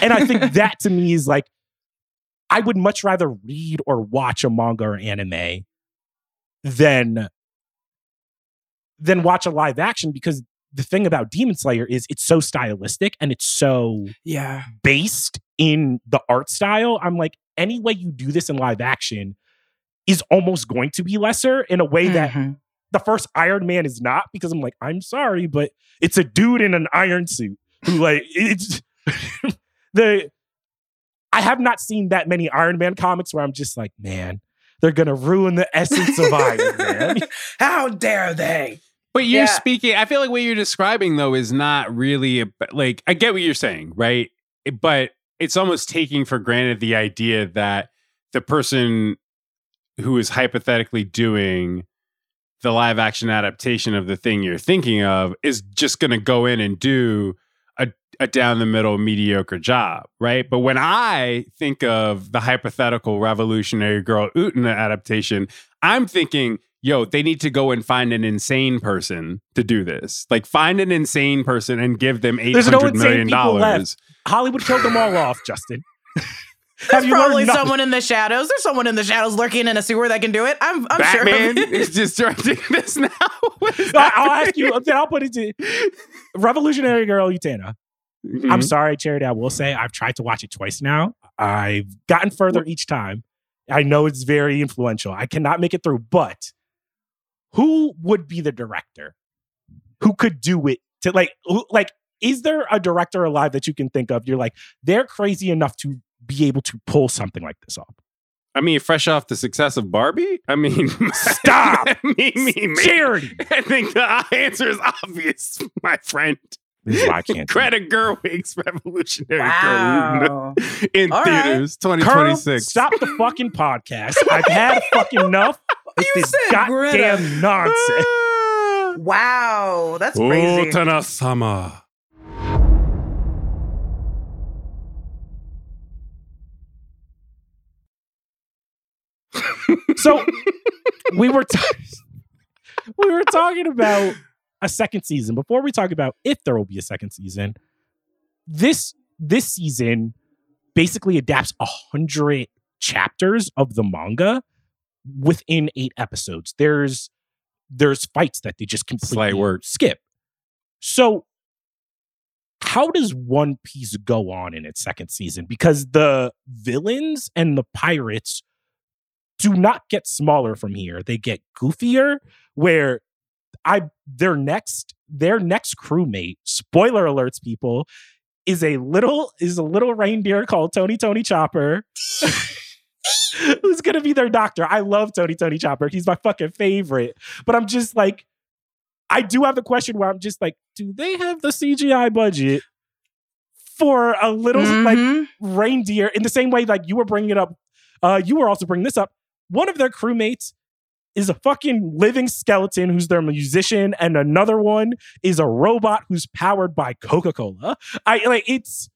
And I think (laughs) that to me is like, I would much rather read or watch a manga or anime than than watch a live action because the thing about Demon Slayer is it's so stylistic and it's so Yeah. based in the art style. I'm like, any way you do this in live action is almost going to be lesser in a way that Mhm. The first Iron Man is not, because I'm like, I'm sorry, but it's a dude in an iron suit who like (laughs) it's (laughs) the I have not seen that many Iron Man comics where I'm just like, man, they're gonna ruin the essence of Iron (laughs) Man. How dare they? But you're Yeah. speaking. I feel like what you're describing though is not really a, like. I get what you're saying, right? But it's almost taking for granted the idea that the person who is hypothetically doing the live action adaptation of the thing you're thinking of is just going to go in and do a, a down the middle mediocre job, right? But when I think of the hypothetical Revolutionary Girl Utena adaptation, I'm thinking, yo, they need to go and find an insane person to do this. Like, find an insane person and give them eight There's no hundred insane million people left. dollars. Hollywood killed them all off, Justin. (laughs) (laughs) There's Have you probably learned nothing? someone in the shadows. There's someone in the shadows lurking in a sewer that can do it. I'm, I'm sure. Batman of it. is just directing (laughs) this now. (laughs) I- I'll ask you. Then I'll put it to Revolutionary Girl Utena. Mhm. I'm sorry, Charity. I will say I've tried to watch it twice now. I've gotten further each time. I know it's very influential. I cannot make it through, but who would be the director? Who could do it to like who, like is there a director alive that you can think of? You're like, they're crazy enough to be able to pull something like this off. I mean, fresh off the success of Barbie. I mean, Stop! (laughs) me, me, me. Charity. I think the answer is obvious, my friend. This is why I can't. do it. Greta Gerwig's Revolutionary Wow. Girl in All right. theaters, Colonel, 2026. stop the fucking podcast. I've had fucking enough with (laughs) You this said goddamn Greta. nonsense. Ah. Wow. That's Oh, crazy. Tana-sama. So we were ta- we were talking about a second season before we talk about if there will be a second season. This this season basically adapts a hundred chapters of the manga within eight episodes. There's there's fights that they just completely skip. So how does One Piece go on in its second season? Because the villains and the pirates do not get smaller from here. They get goofier where I their next their next crewmate, spoiler alerts people, is a little is a little reindeer called Tony Tony Chopper. (laughs) Who's gonna be their doctor? I love Tony Tony Chopper. He's my fucking favorite. But I'm just like, I do have the question where I'm just like, do they have the CGI budget for a little like Mhm. reindeer in the same way like you were bringing it up uh you were also bringing this up one of their crewmates is a fucking living skeleton who's their musician and another one is a robot who's powered by coca-cola. I like it's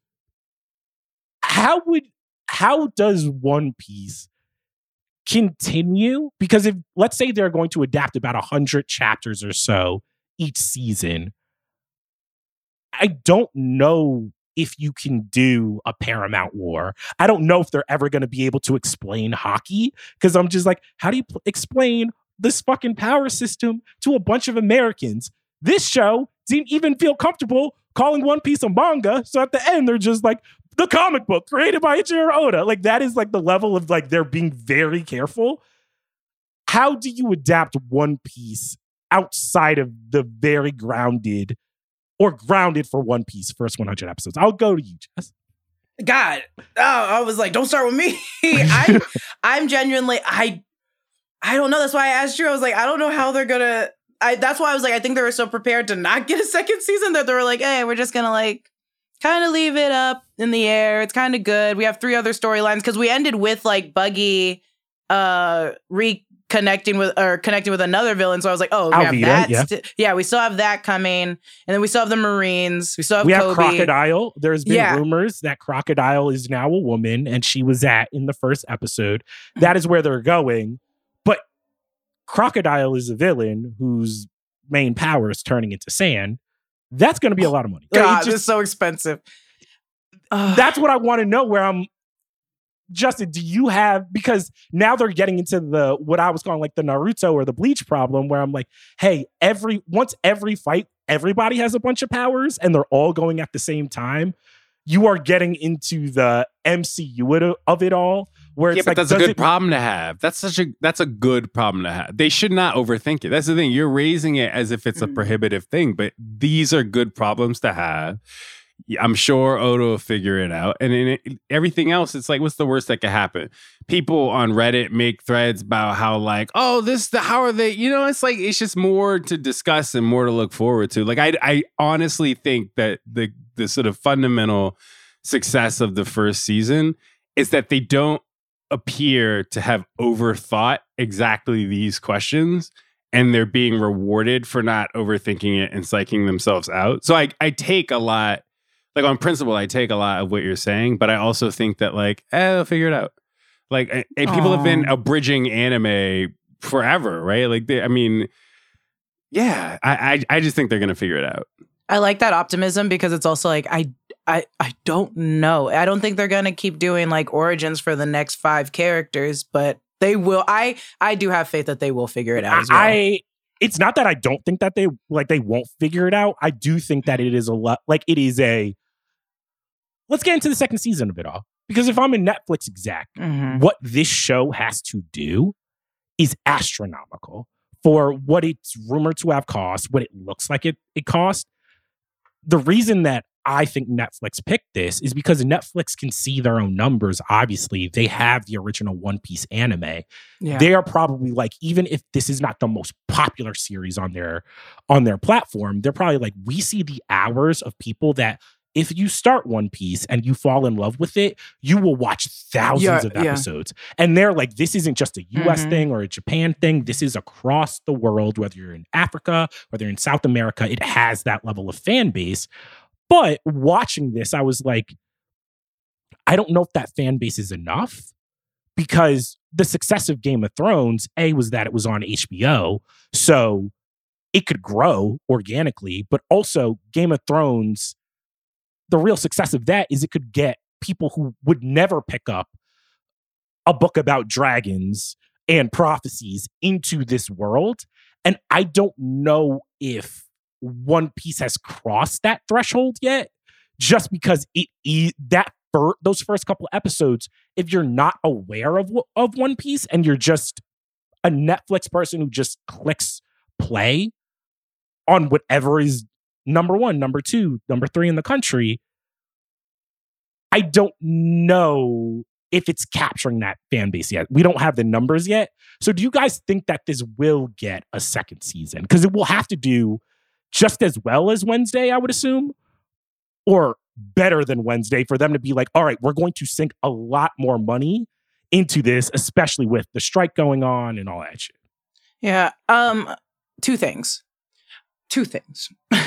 how would how does one piece continue? Because if let's say they're going to adapt about 100 chapters or so each season i don't know if you can do a Paramount War. I don't know if they're ever going to be able to explain haki because I'm just like, how do you pl- explain this fucking power system to a bunch of Americans? This show didn't even feel comfortable calling One Piece a manga. So at the end, they're just like, the comic book created by Eiichiro Oda. Like, that is like the level of like they're being very careful. How do you adapt One Piece outside of the very grounded or grounded for One Piece first 100 episodes? I'll go to you, Jess. God, oh, I was like, don't start with me. (laughs) I, (laughs) I'm genuinely, I, I don't know. That's why I asked you. I was like, I don't know how they're gonna. I. That's why I was like, I think they were so prepared to not get a second season that they were like, hey, we're just gonna like kind of leave it up in the air. It's kind of good. We have three other storylines because we ended with like Buggy, uh, re connecting with or connecting with another villain. So I was like, oh, we have that. yeah. sti- yeah, we still have that coming, and then we still have the Marines. We still have we have Koby. Crocodile. There's been Yeah. rumors that Crocodile is now a woman, and she was at in the first episode. Mm-hmm. That is where they're going. But Crocodile is a villain whose main power is turning into sand. That's going to be a oh, lot of money. Like, God, just- this is so expensive. That's what I want to know. Where I'm, Justin, do you have because now they're getting into the what I was calling like the Naruto or the Bleach problem, where I'm like, hey, every once every fight, everybody has a bunch of powers and they're all going at the same time. You are getting into the MCU of it- all, where it's yeah, but like, that's a good it- problem to have. That's such a that's a good problem to have. They should not overthink it. That's the thing. You're raising it as if it's a Mm. prohibitive thing, but these are good problems to have. I'm sure Oda will figure it out. And in it, everything else, it's like, what's the worst that could happen? People on Reddit make threads about how, like, oh, this, the, how are they? You know, it's like it's just more to discuss and more to look forward to. Like, I, I honestly think that the the sort of fundamental success of the first season is that they don't appear to have overthought exactly these questions and they're being rewarded for not overthinking it and psyching themselves out. So I I take a lot like on principle I take a lot of what you're saying, but I also think that like eh, they'll figure it out. Like and and people have been abridging anime forever, right? Like they, I mean yeah, I, I I just think they're gonna figure it out. I like that optimism because it's also like I I I don't know. I don't think they're gonna keep doing like origins for the next five characters, but they will. I I do have faith that they will figure it out. As well. I it's not that I don't think that they like they won't figure it out. I do think that it is a lot like it is a let's get into the second season of it all. Because if I'm a Netflix exec, Mhm. what this show has to do is astronomical for what it's rumored to have cost, what it looks like it it cost. The reason that I think Netflix picked this is because Netflix can see their own numbers. Obviously, they have the original One Piece anime Yeah. they are probably like even if this is not the most popular series on their on their platform they're probably like we see the hours of people that if you start one piece and you fall in love with it you will watch thousands Yeah, of yeah. episodes and they're like this isn't just a us Mhm. thing or a japan thing this is across the world whether you're in africa whether you're in south america it has that level of fan base but watching this i was like i don't know if that fan base is enough because the success of Game of Thrones, A, was that it was on HBO. So it could grow organically, but also Game of Thrones, the real success of that is it could get people who would never pick up a book about dragons and prophecies into this world. And I don't know if One Piece has crossed that threshold yet, just because it is that fir- those first couple episodes if you're not aware of of One Piece and you're just a Netflix person who just clicks play on whatever is number 1, number 2, number 3 in the country, I don't know if it's capturing that fan base yet. We don't have the numbers yet. So do you guys think that this will get a second season? Cuz it will have to do just as well as Wednesday, I would assume, or better than Wednesday for them to be like, all right, we're going to sink a lot more money into this, especially with the strike going on and all that shit. Yeah. Um, two things. Two things. (laughs)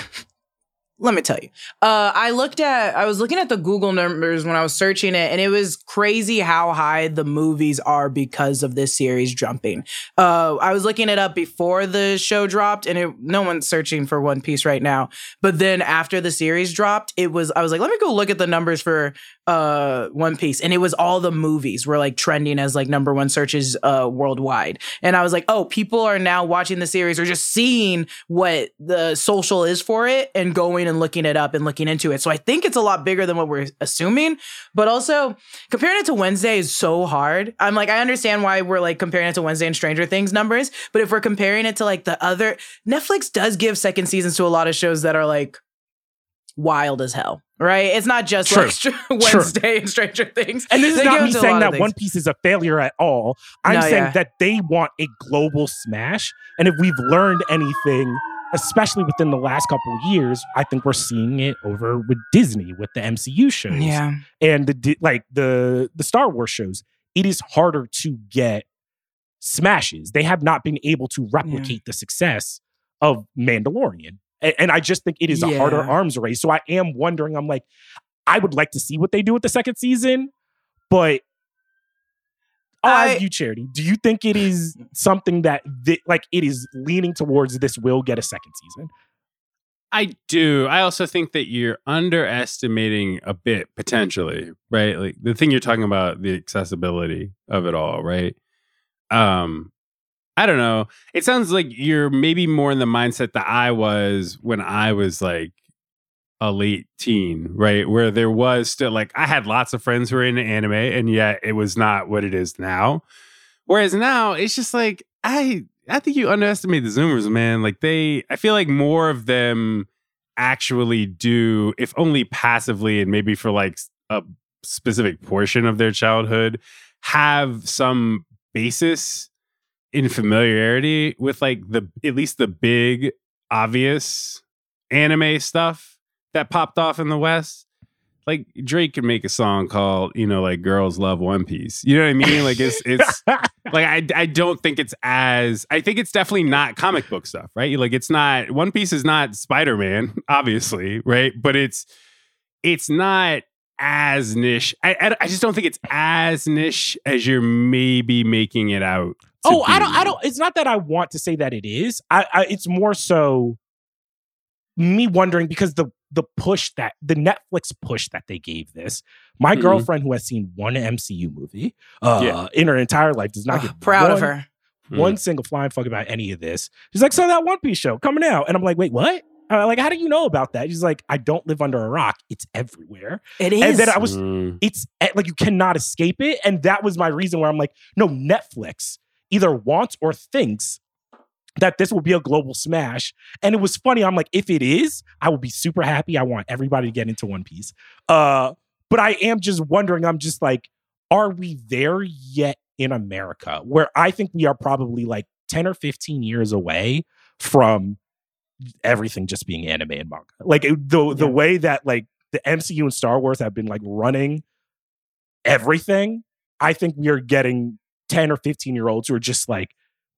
Let me tell you. Uh, I looked at, I was looking at the Google numbers when I was searching it, and it was crazy how high the movies are because of this series jumping. Uh, I was looking it up before the show dropped, and it, no one's searching for One Piece right now. But then after the series dropped, it was, I was like, let me go look at the numbers for uh One Piece, and it was all the movies were like trending as like number one searches uh worldwide. And I was like, oh, people are now watching the series or just seeing what the social is for it and going and looking it up and looking into it. So I think it's a lot bigger than what we're assuming. But also comparing it to Wednesday is so hard. I'm like, I understand why we're like comparing it to Wednesday and Stranger Things numbers, but if we're comparing it to like the other Netflix does give second seasons to a lot of shows that are like wild as hell, right? It's not just True. like (laughs) Wednesday and Stranger Things. And this is They not me it to a saying that One. Piece is a failure at all. I'm No, saying yeah. that they want a global smash. And if we've learned anything, especially within the last couple of years, I think we're seeing it over with Disney with the MCU shows. Yeah. and the like the the Star Wars shows, it is harder to get smashes. They have not been able to replicate the success of Mandalorian. And, and I just think it is a harder arms race. So I am wondering, I'm like, I would like to see what they do with the second season, but I'll I- ask you, Charity. Do you think it is something that, thi- like, it is leaning towards this will get a second season? I do. I also think that you're underestimating a bit potentially, right? Like the thing you're talking about, the accessibility of it all, right? Um, I don't know. It sounds like you're maybe more in the mindset that I was when I was like a late teen, right? Where there was still like I had lots of friends who were into anime, and yet it was not what it is now. Whereas now it's just like I I think you underestimate the Zoomers, man. Like they, I feel like more of them actually do, if only passively, and maybe for like a specific portion of their childhood, have some basis in familiarity with like the at least the big obvious anime stuff that popped off in the West. Like Drake could make a song called, you know, like "Girls Love One Piece." You know what I mean? Like it's it's (laughs) like I I don't think it's as I think it's definitely not comic book stuff, right? Like it's not One Piece is not Spider Man, obviously, right? But it's it's not as niche. I, I I just don't think it's as niche as you're maybe making it out. Oh, I don't. I don't. It's not that I want to say that it is. I, I. It's more so me wondering because the the push that the Netflix push that they gave this. My Mhm. girlfriend who has seen one MCU movie uh, Yeah. in her entire life does not get proud of her. One single flying fuck about any of this. She's like, so that One Piece show coming out, and I'm like, wait, what? Like, how do you know about that? She's like, I don't live under a rock. It's everywhere. It is. And then I was Mm. it's eh, like you cannot escape it. And that was my reason where I'm like, no, Netflix either wants or thinks that this will be a global smash. And it was funny. I'm like, if it is, I will be super happy. I want everybody to get into One Piece. Uh, but I am just wondering, I'm just like, are we there yet in America? Where I think we are probably like 10 or 15 years away from everything just being anime and manga. Like it- the the way that like the MCU and Star Wars have been like running everything, I think we are getting 10 or 15 year olds who are just like,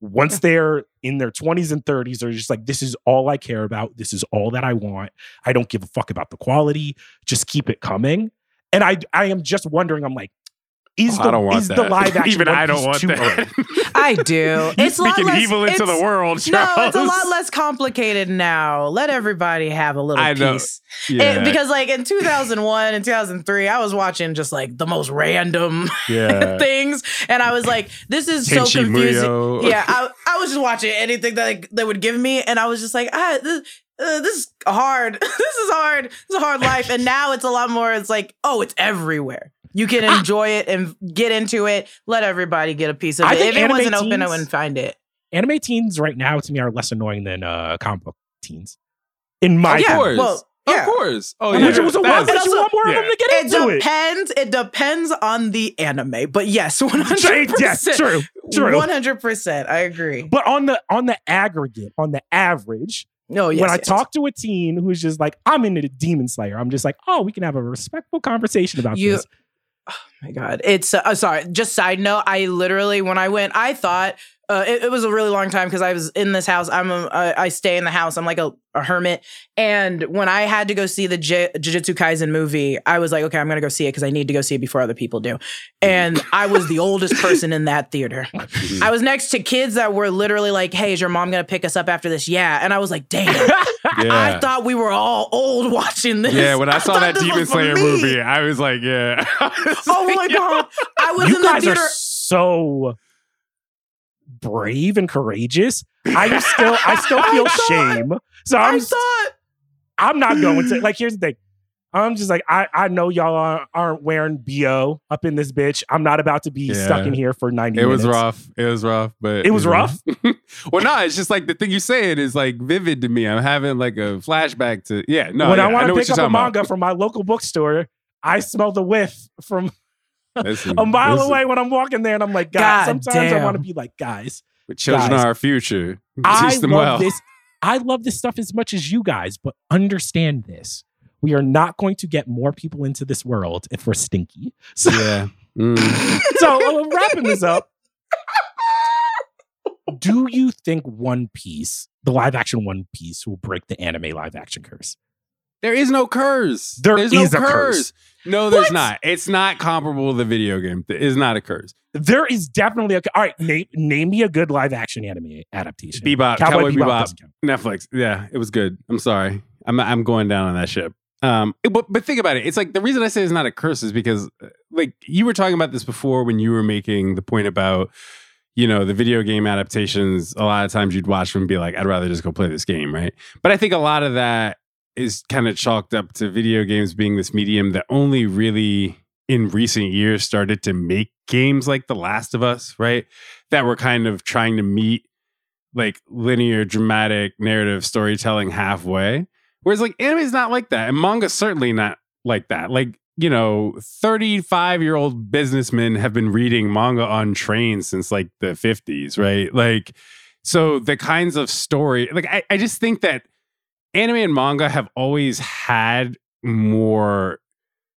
once they're in their 20s and 30s, they're just like, this is all I care about. This is all that I want. I don't give a fuck about the quality. Just keep it coming. And I I am just wondering, I'm like, is Oh, the, I don't want is that. the live (laughs) action Even One I don't Piece want too that. (laughs) I do. It's a lot speaking less- evil into the world. Charles. No, it's a lot less complicated now. Let everybody have a little I know. piece. Yeah, It- because like in 2001 and 2003, I was watching just like the most random yeah. (laughs) things, and I was like, "This is so Tenchi confusing." Muyo. Yeah, I, I was just watching anything that like, they would give me, and I was just like, "Ah, this, uh, this is hard. this is hard. This is a hard life." And now it's a lot more. It's like, oh, it's everywhere. You can Ah. enjoy it and get into it. Let everybody get a piece of I it. If it anime wasn't open, I teens- wouldn't find it. Anime teens right now to me are less annoying than uh, comic book teens. In my Of Yeah, course. well, yeah. Of course. Oh, yeah. much it was a That's- lot, but you want more yeah. of them to get It into it. depends. It depends on the anime, but yes, one hundred Yes, percent. true, true. One hundred percent. I agree. But on the on the aggregate, on the average, No, yes, when I talk to a teen who's just like, I'm into Demon Slayer, I'm just like, oh, we can have a respectful conversation about You- this. My god. It's uh, sorry just side note i literally when i went i thought uh, it, it was a really long time because i was in this house. I'm a, I, I stay in the house. I'm like a, a hermit. And when i had to go see the J- jujutsu kaisen movie i was like okay i'm gonna go see it because i need to go see it before other people do. And i was the oldest person in that theater. (laughs) I was next to kids that were literally like hey is your mom gonna pick us up after this? Yeah. And i was like damn. (laughs) Yeah. i thought we were all old watching this. Yeah, when I saw thought that Demon Slayer movie, I was like, yeah. (laughs) oh my god. I was you in the guys theater are so brave and courageous. I still I still (laughs) I feel thought- shame. So I I'm thought I'm not going to (laughs) like here's the thing. I'm just like I I know y'all aren't, aren't wearing BO up in this bitch. I'm not about to be stuck in here for 90 It was rough. It was rough, but It was rough? (laughs) well, no, it's just like the thing you saying is like vivid to me. I'm having like a flashback to yeah. No, when yeah, I want to pick up a talking about. manga from my local bookstore, I smell the whiff from Listen, a mile listen, away when I'm walking there, and I'm like, God guys. sometimes I want to be like, guys, But Children guys. are our future. (laughs) I Teach them love well. this. I love this stuff as much as you guys, but understand this: we are not going to get more people into this world if we're stinky. (laughs) So, Yeah. Mm. (laughs) so uh, wrapping this up. do you think One Piece, the live action One Piece, will break the anime live action curse? There is no curse. There There's is no a curse. No, there's What? not. It's not comparable to the video game. It is not a curse. There is definitely a. All right, name, name me a good live action anime adaptation. Bebop, Cowboy, Cowboy Bebop, Bebop. Netflix. Yeah, it was good. I'm sorry. I'm I'm going down on that ship. Um, but but think about it. It's like the reason I say it's not a curse is because uh, like you were talking about this before when you were making the point about you know the video game adaptations. A lot of times you'd watch them and be like, I'd rather just go play this game, right? But I think a lot of that is kind of chalked up to video games being this medium that only really in recent years started to make games like The Last of Us, right? That were kind of trying to meet like linear dramatic narrative storytelling halfway. Whereas like anime is not like that and manga certainly not like that. Like you know 35 year old businessmen have been reading manga on trains since like the 50s right? Like so the kinds of story like i, I just think that anime and manga have always had more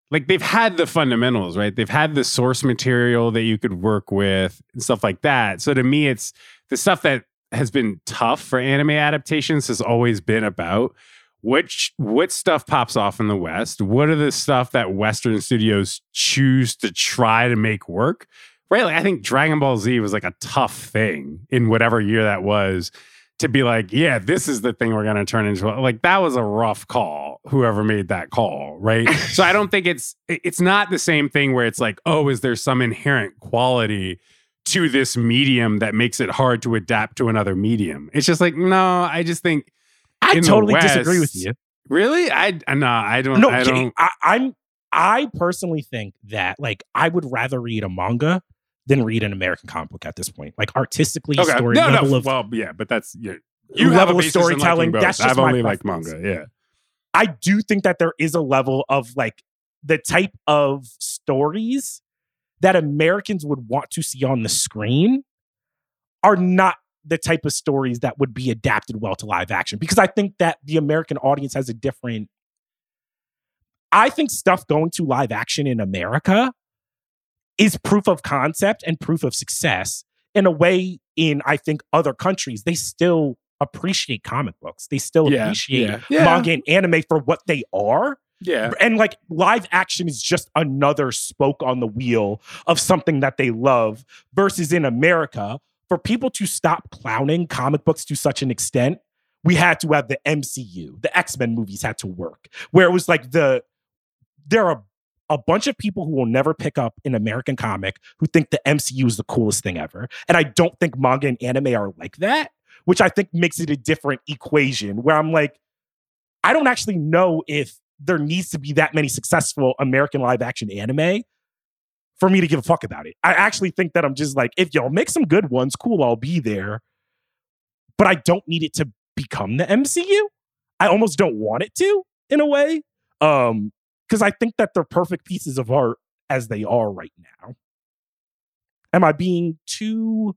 like they've had the fundamentals right? They've had the source material that you could work with and stuff like that. So to me it's the stuff that has been tough for anime adaptations has always been about which what stuff pops off in the west. What are the stuff that western studios choose to try to make work? Right? Like i think dragon ball z was like a tough thing in whatever year that was to be like yeah this is the thing we're going to turn into like that was a rough call whoever made that call right (laughs) so i don't think it's it's not the same thing where it's like oh is there some inherent quality to this medium that makes it hard to adapt to another medium. It's just like, no, I just think I totally disagree with you. really, I no, I don't. No, I kidding. don't. I, I'm. I personally think that like I would rather read a manga than read an American comic book at this point. Like artistically, Okay, story no, level no. of well, yeah, but that's yeah. You have a level of basis in liking storytelling. That's just I've only liked manga. Yeah, I do think that there is a level of like the type of stories that Americans would want to see on the screen are not the type of stories that would be adapted well to live action because I think that the American audience has a different I think stuff going to live action in America is proof of concept and proof of success in a way in I think other countries they still appreciate comic books. They still Yeah, appreciate yeah, yeah. manga and anime for what they are. yeah. And like live action is just another spoke on the wheel of something that they love versus in America, for people to stop clowning comic books to such an extent, we had to have the MCU. The X-Men movies had to work. Where it was like the there are a bunch of people who will never pick up an American comic who think the MCU is the coolest thing ever. And I don't think manga and anime are like that, which I think makes it a different equation where I'm like, I don't actually know if there needs to be that many successful American live action anime for me to give a fuck about it. I actually think that I'm just like, if y'all make some good ones, cool, I'll be there. But I don't need it to become the MCU. I almost don't want it to, in a way. Um, because I think that they're perfect pieces of art as they are right now. Am I being too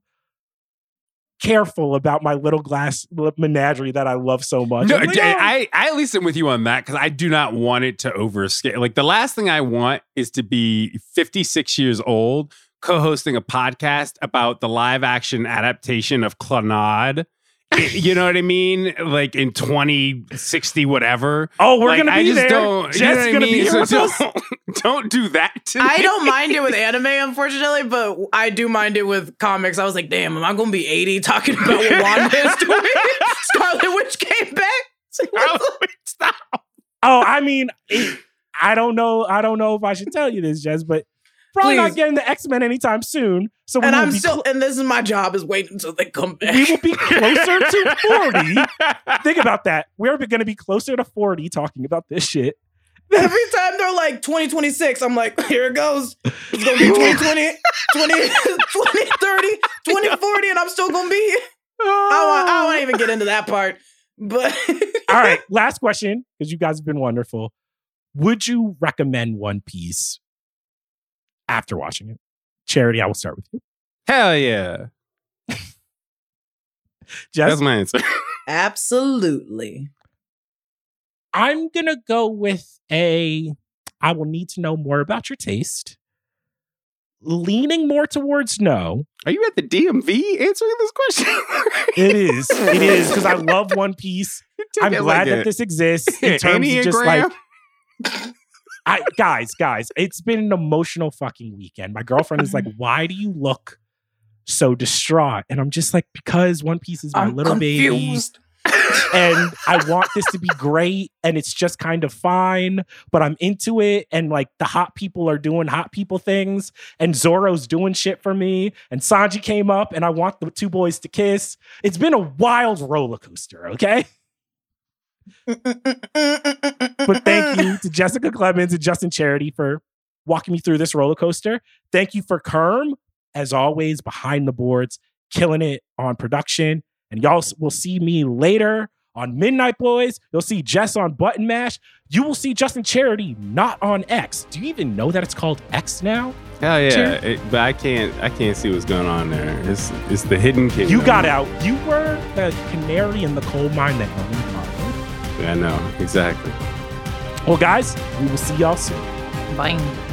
careful about my little glass menagerie that I love so much? No, like, I, "Oh, I I at least am with you on that because I do not want it to overscale. Like the last thing I want is to be 56 years old, co-hosting a podcast about the live action adaptation of Clannad. (laughs) you know what I mean? Like in 2060, whatever. Oh, we're Like, gonna I be just there. Don't, Jess you know gonna mean? be here So with don't, (laughs) don't do that to me. I don't mind it with (laughs) anime, unfortunately, but I do mind it with comics. I was like, damn, am I gonna be 80 talking about what Wanda is doing? Scarlet Witch came back. Like, Stop. Oh, I mean, it, I don't know. I don't know if I should tell you this, Jess, but probably not getting the X Men anytime soon. So and I'm still, and this is my job is waiting until they come back. we will be closer to (laughs) forty. (laughs) Think about that. We're going to be closer to forty talking about this shit. Every time they're like 2026, I'm like, here it goes. It's gonna be 2020, (laughs) 20, 2030, 2040, and I'm still gonna be here. I I don't even get into that part. But All right, last question because you guys have been wonderful. Would you recommend One Piece after watching it? Charity, I will start with you. Hell yeah. (laughs) Jess, That's my answer. (laughs) absolutely. I'm gonna go with a. I will need to know more about your taste. leaning more towards no. Are you at the DMV answering this question? (laughs) It is. It is because I love One Piece. I'm glad like that a this exists in terms of just like Enneagram? I guys, guys, it's been an emotional fucking weekend. My girlfriend is like, (laughs) "Why do you look so distraught?" And I'm just like, "Because One Piece is my I'm little confused. baby, and I (laughs) want this to be great, and it's just kind of fine, but I'm into it, and like the hot people are doing hot people things, and Zoro's doing shit for me, and Sanji came up, and I want the two boys to kiss. It's been a wild roller coaster, okay." But thank you to Jessica Clemons and Justin Charity for walking me through this roller coaster. Thank you for Kerm, as always, behind the boards, killing it on production. And y'all will see me later on Midnight Boys. You'll see Jess on Button Mash. You will see Justin Charity not on X. Do you even know that it's called X now? Hell yeah! It- but I can't. I can't see what's going on there. It's it's the hidden kingdom. You got out. You were the canary in the coal mine that no one thought of. Yeah, I know exactly. Well, guys, we will see y'all soon. Bye.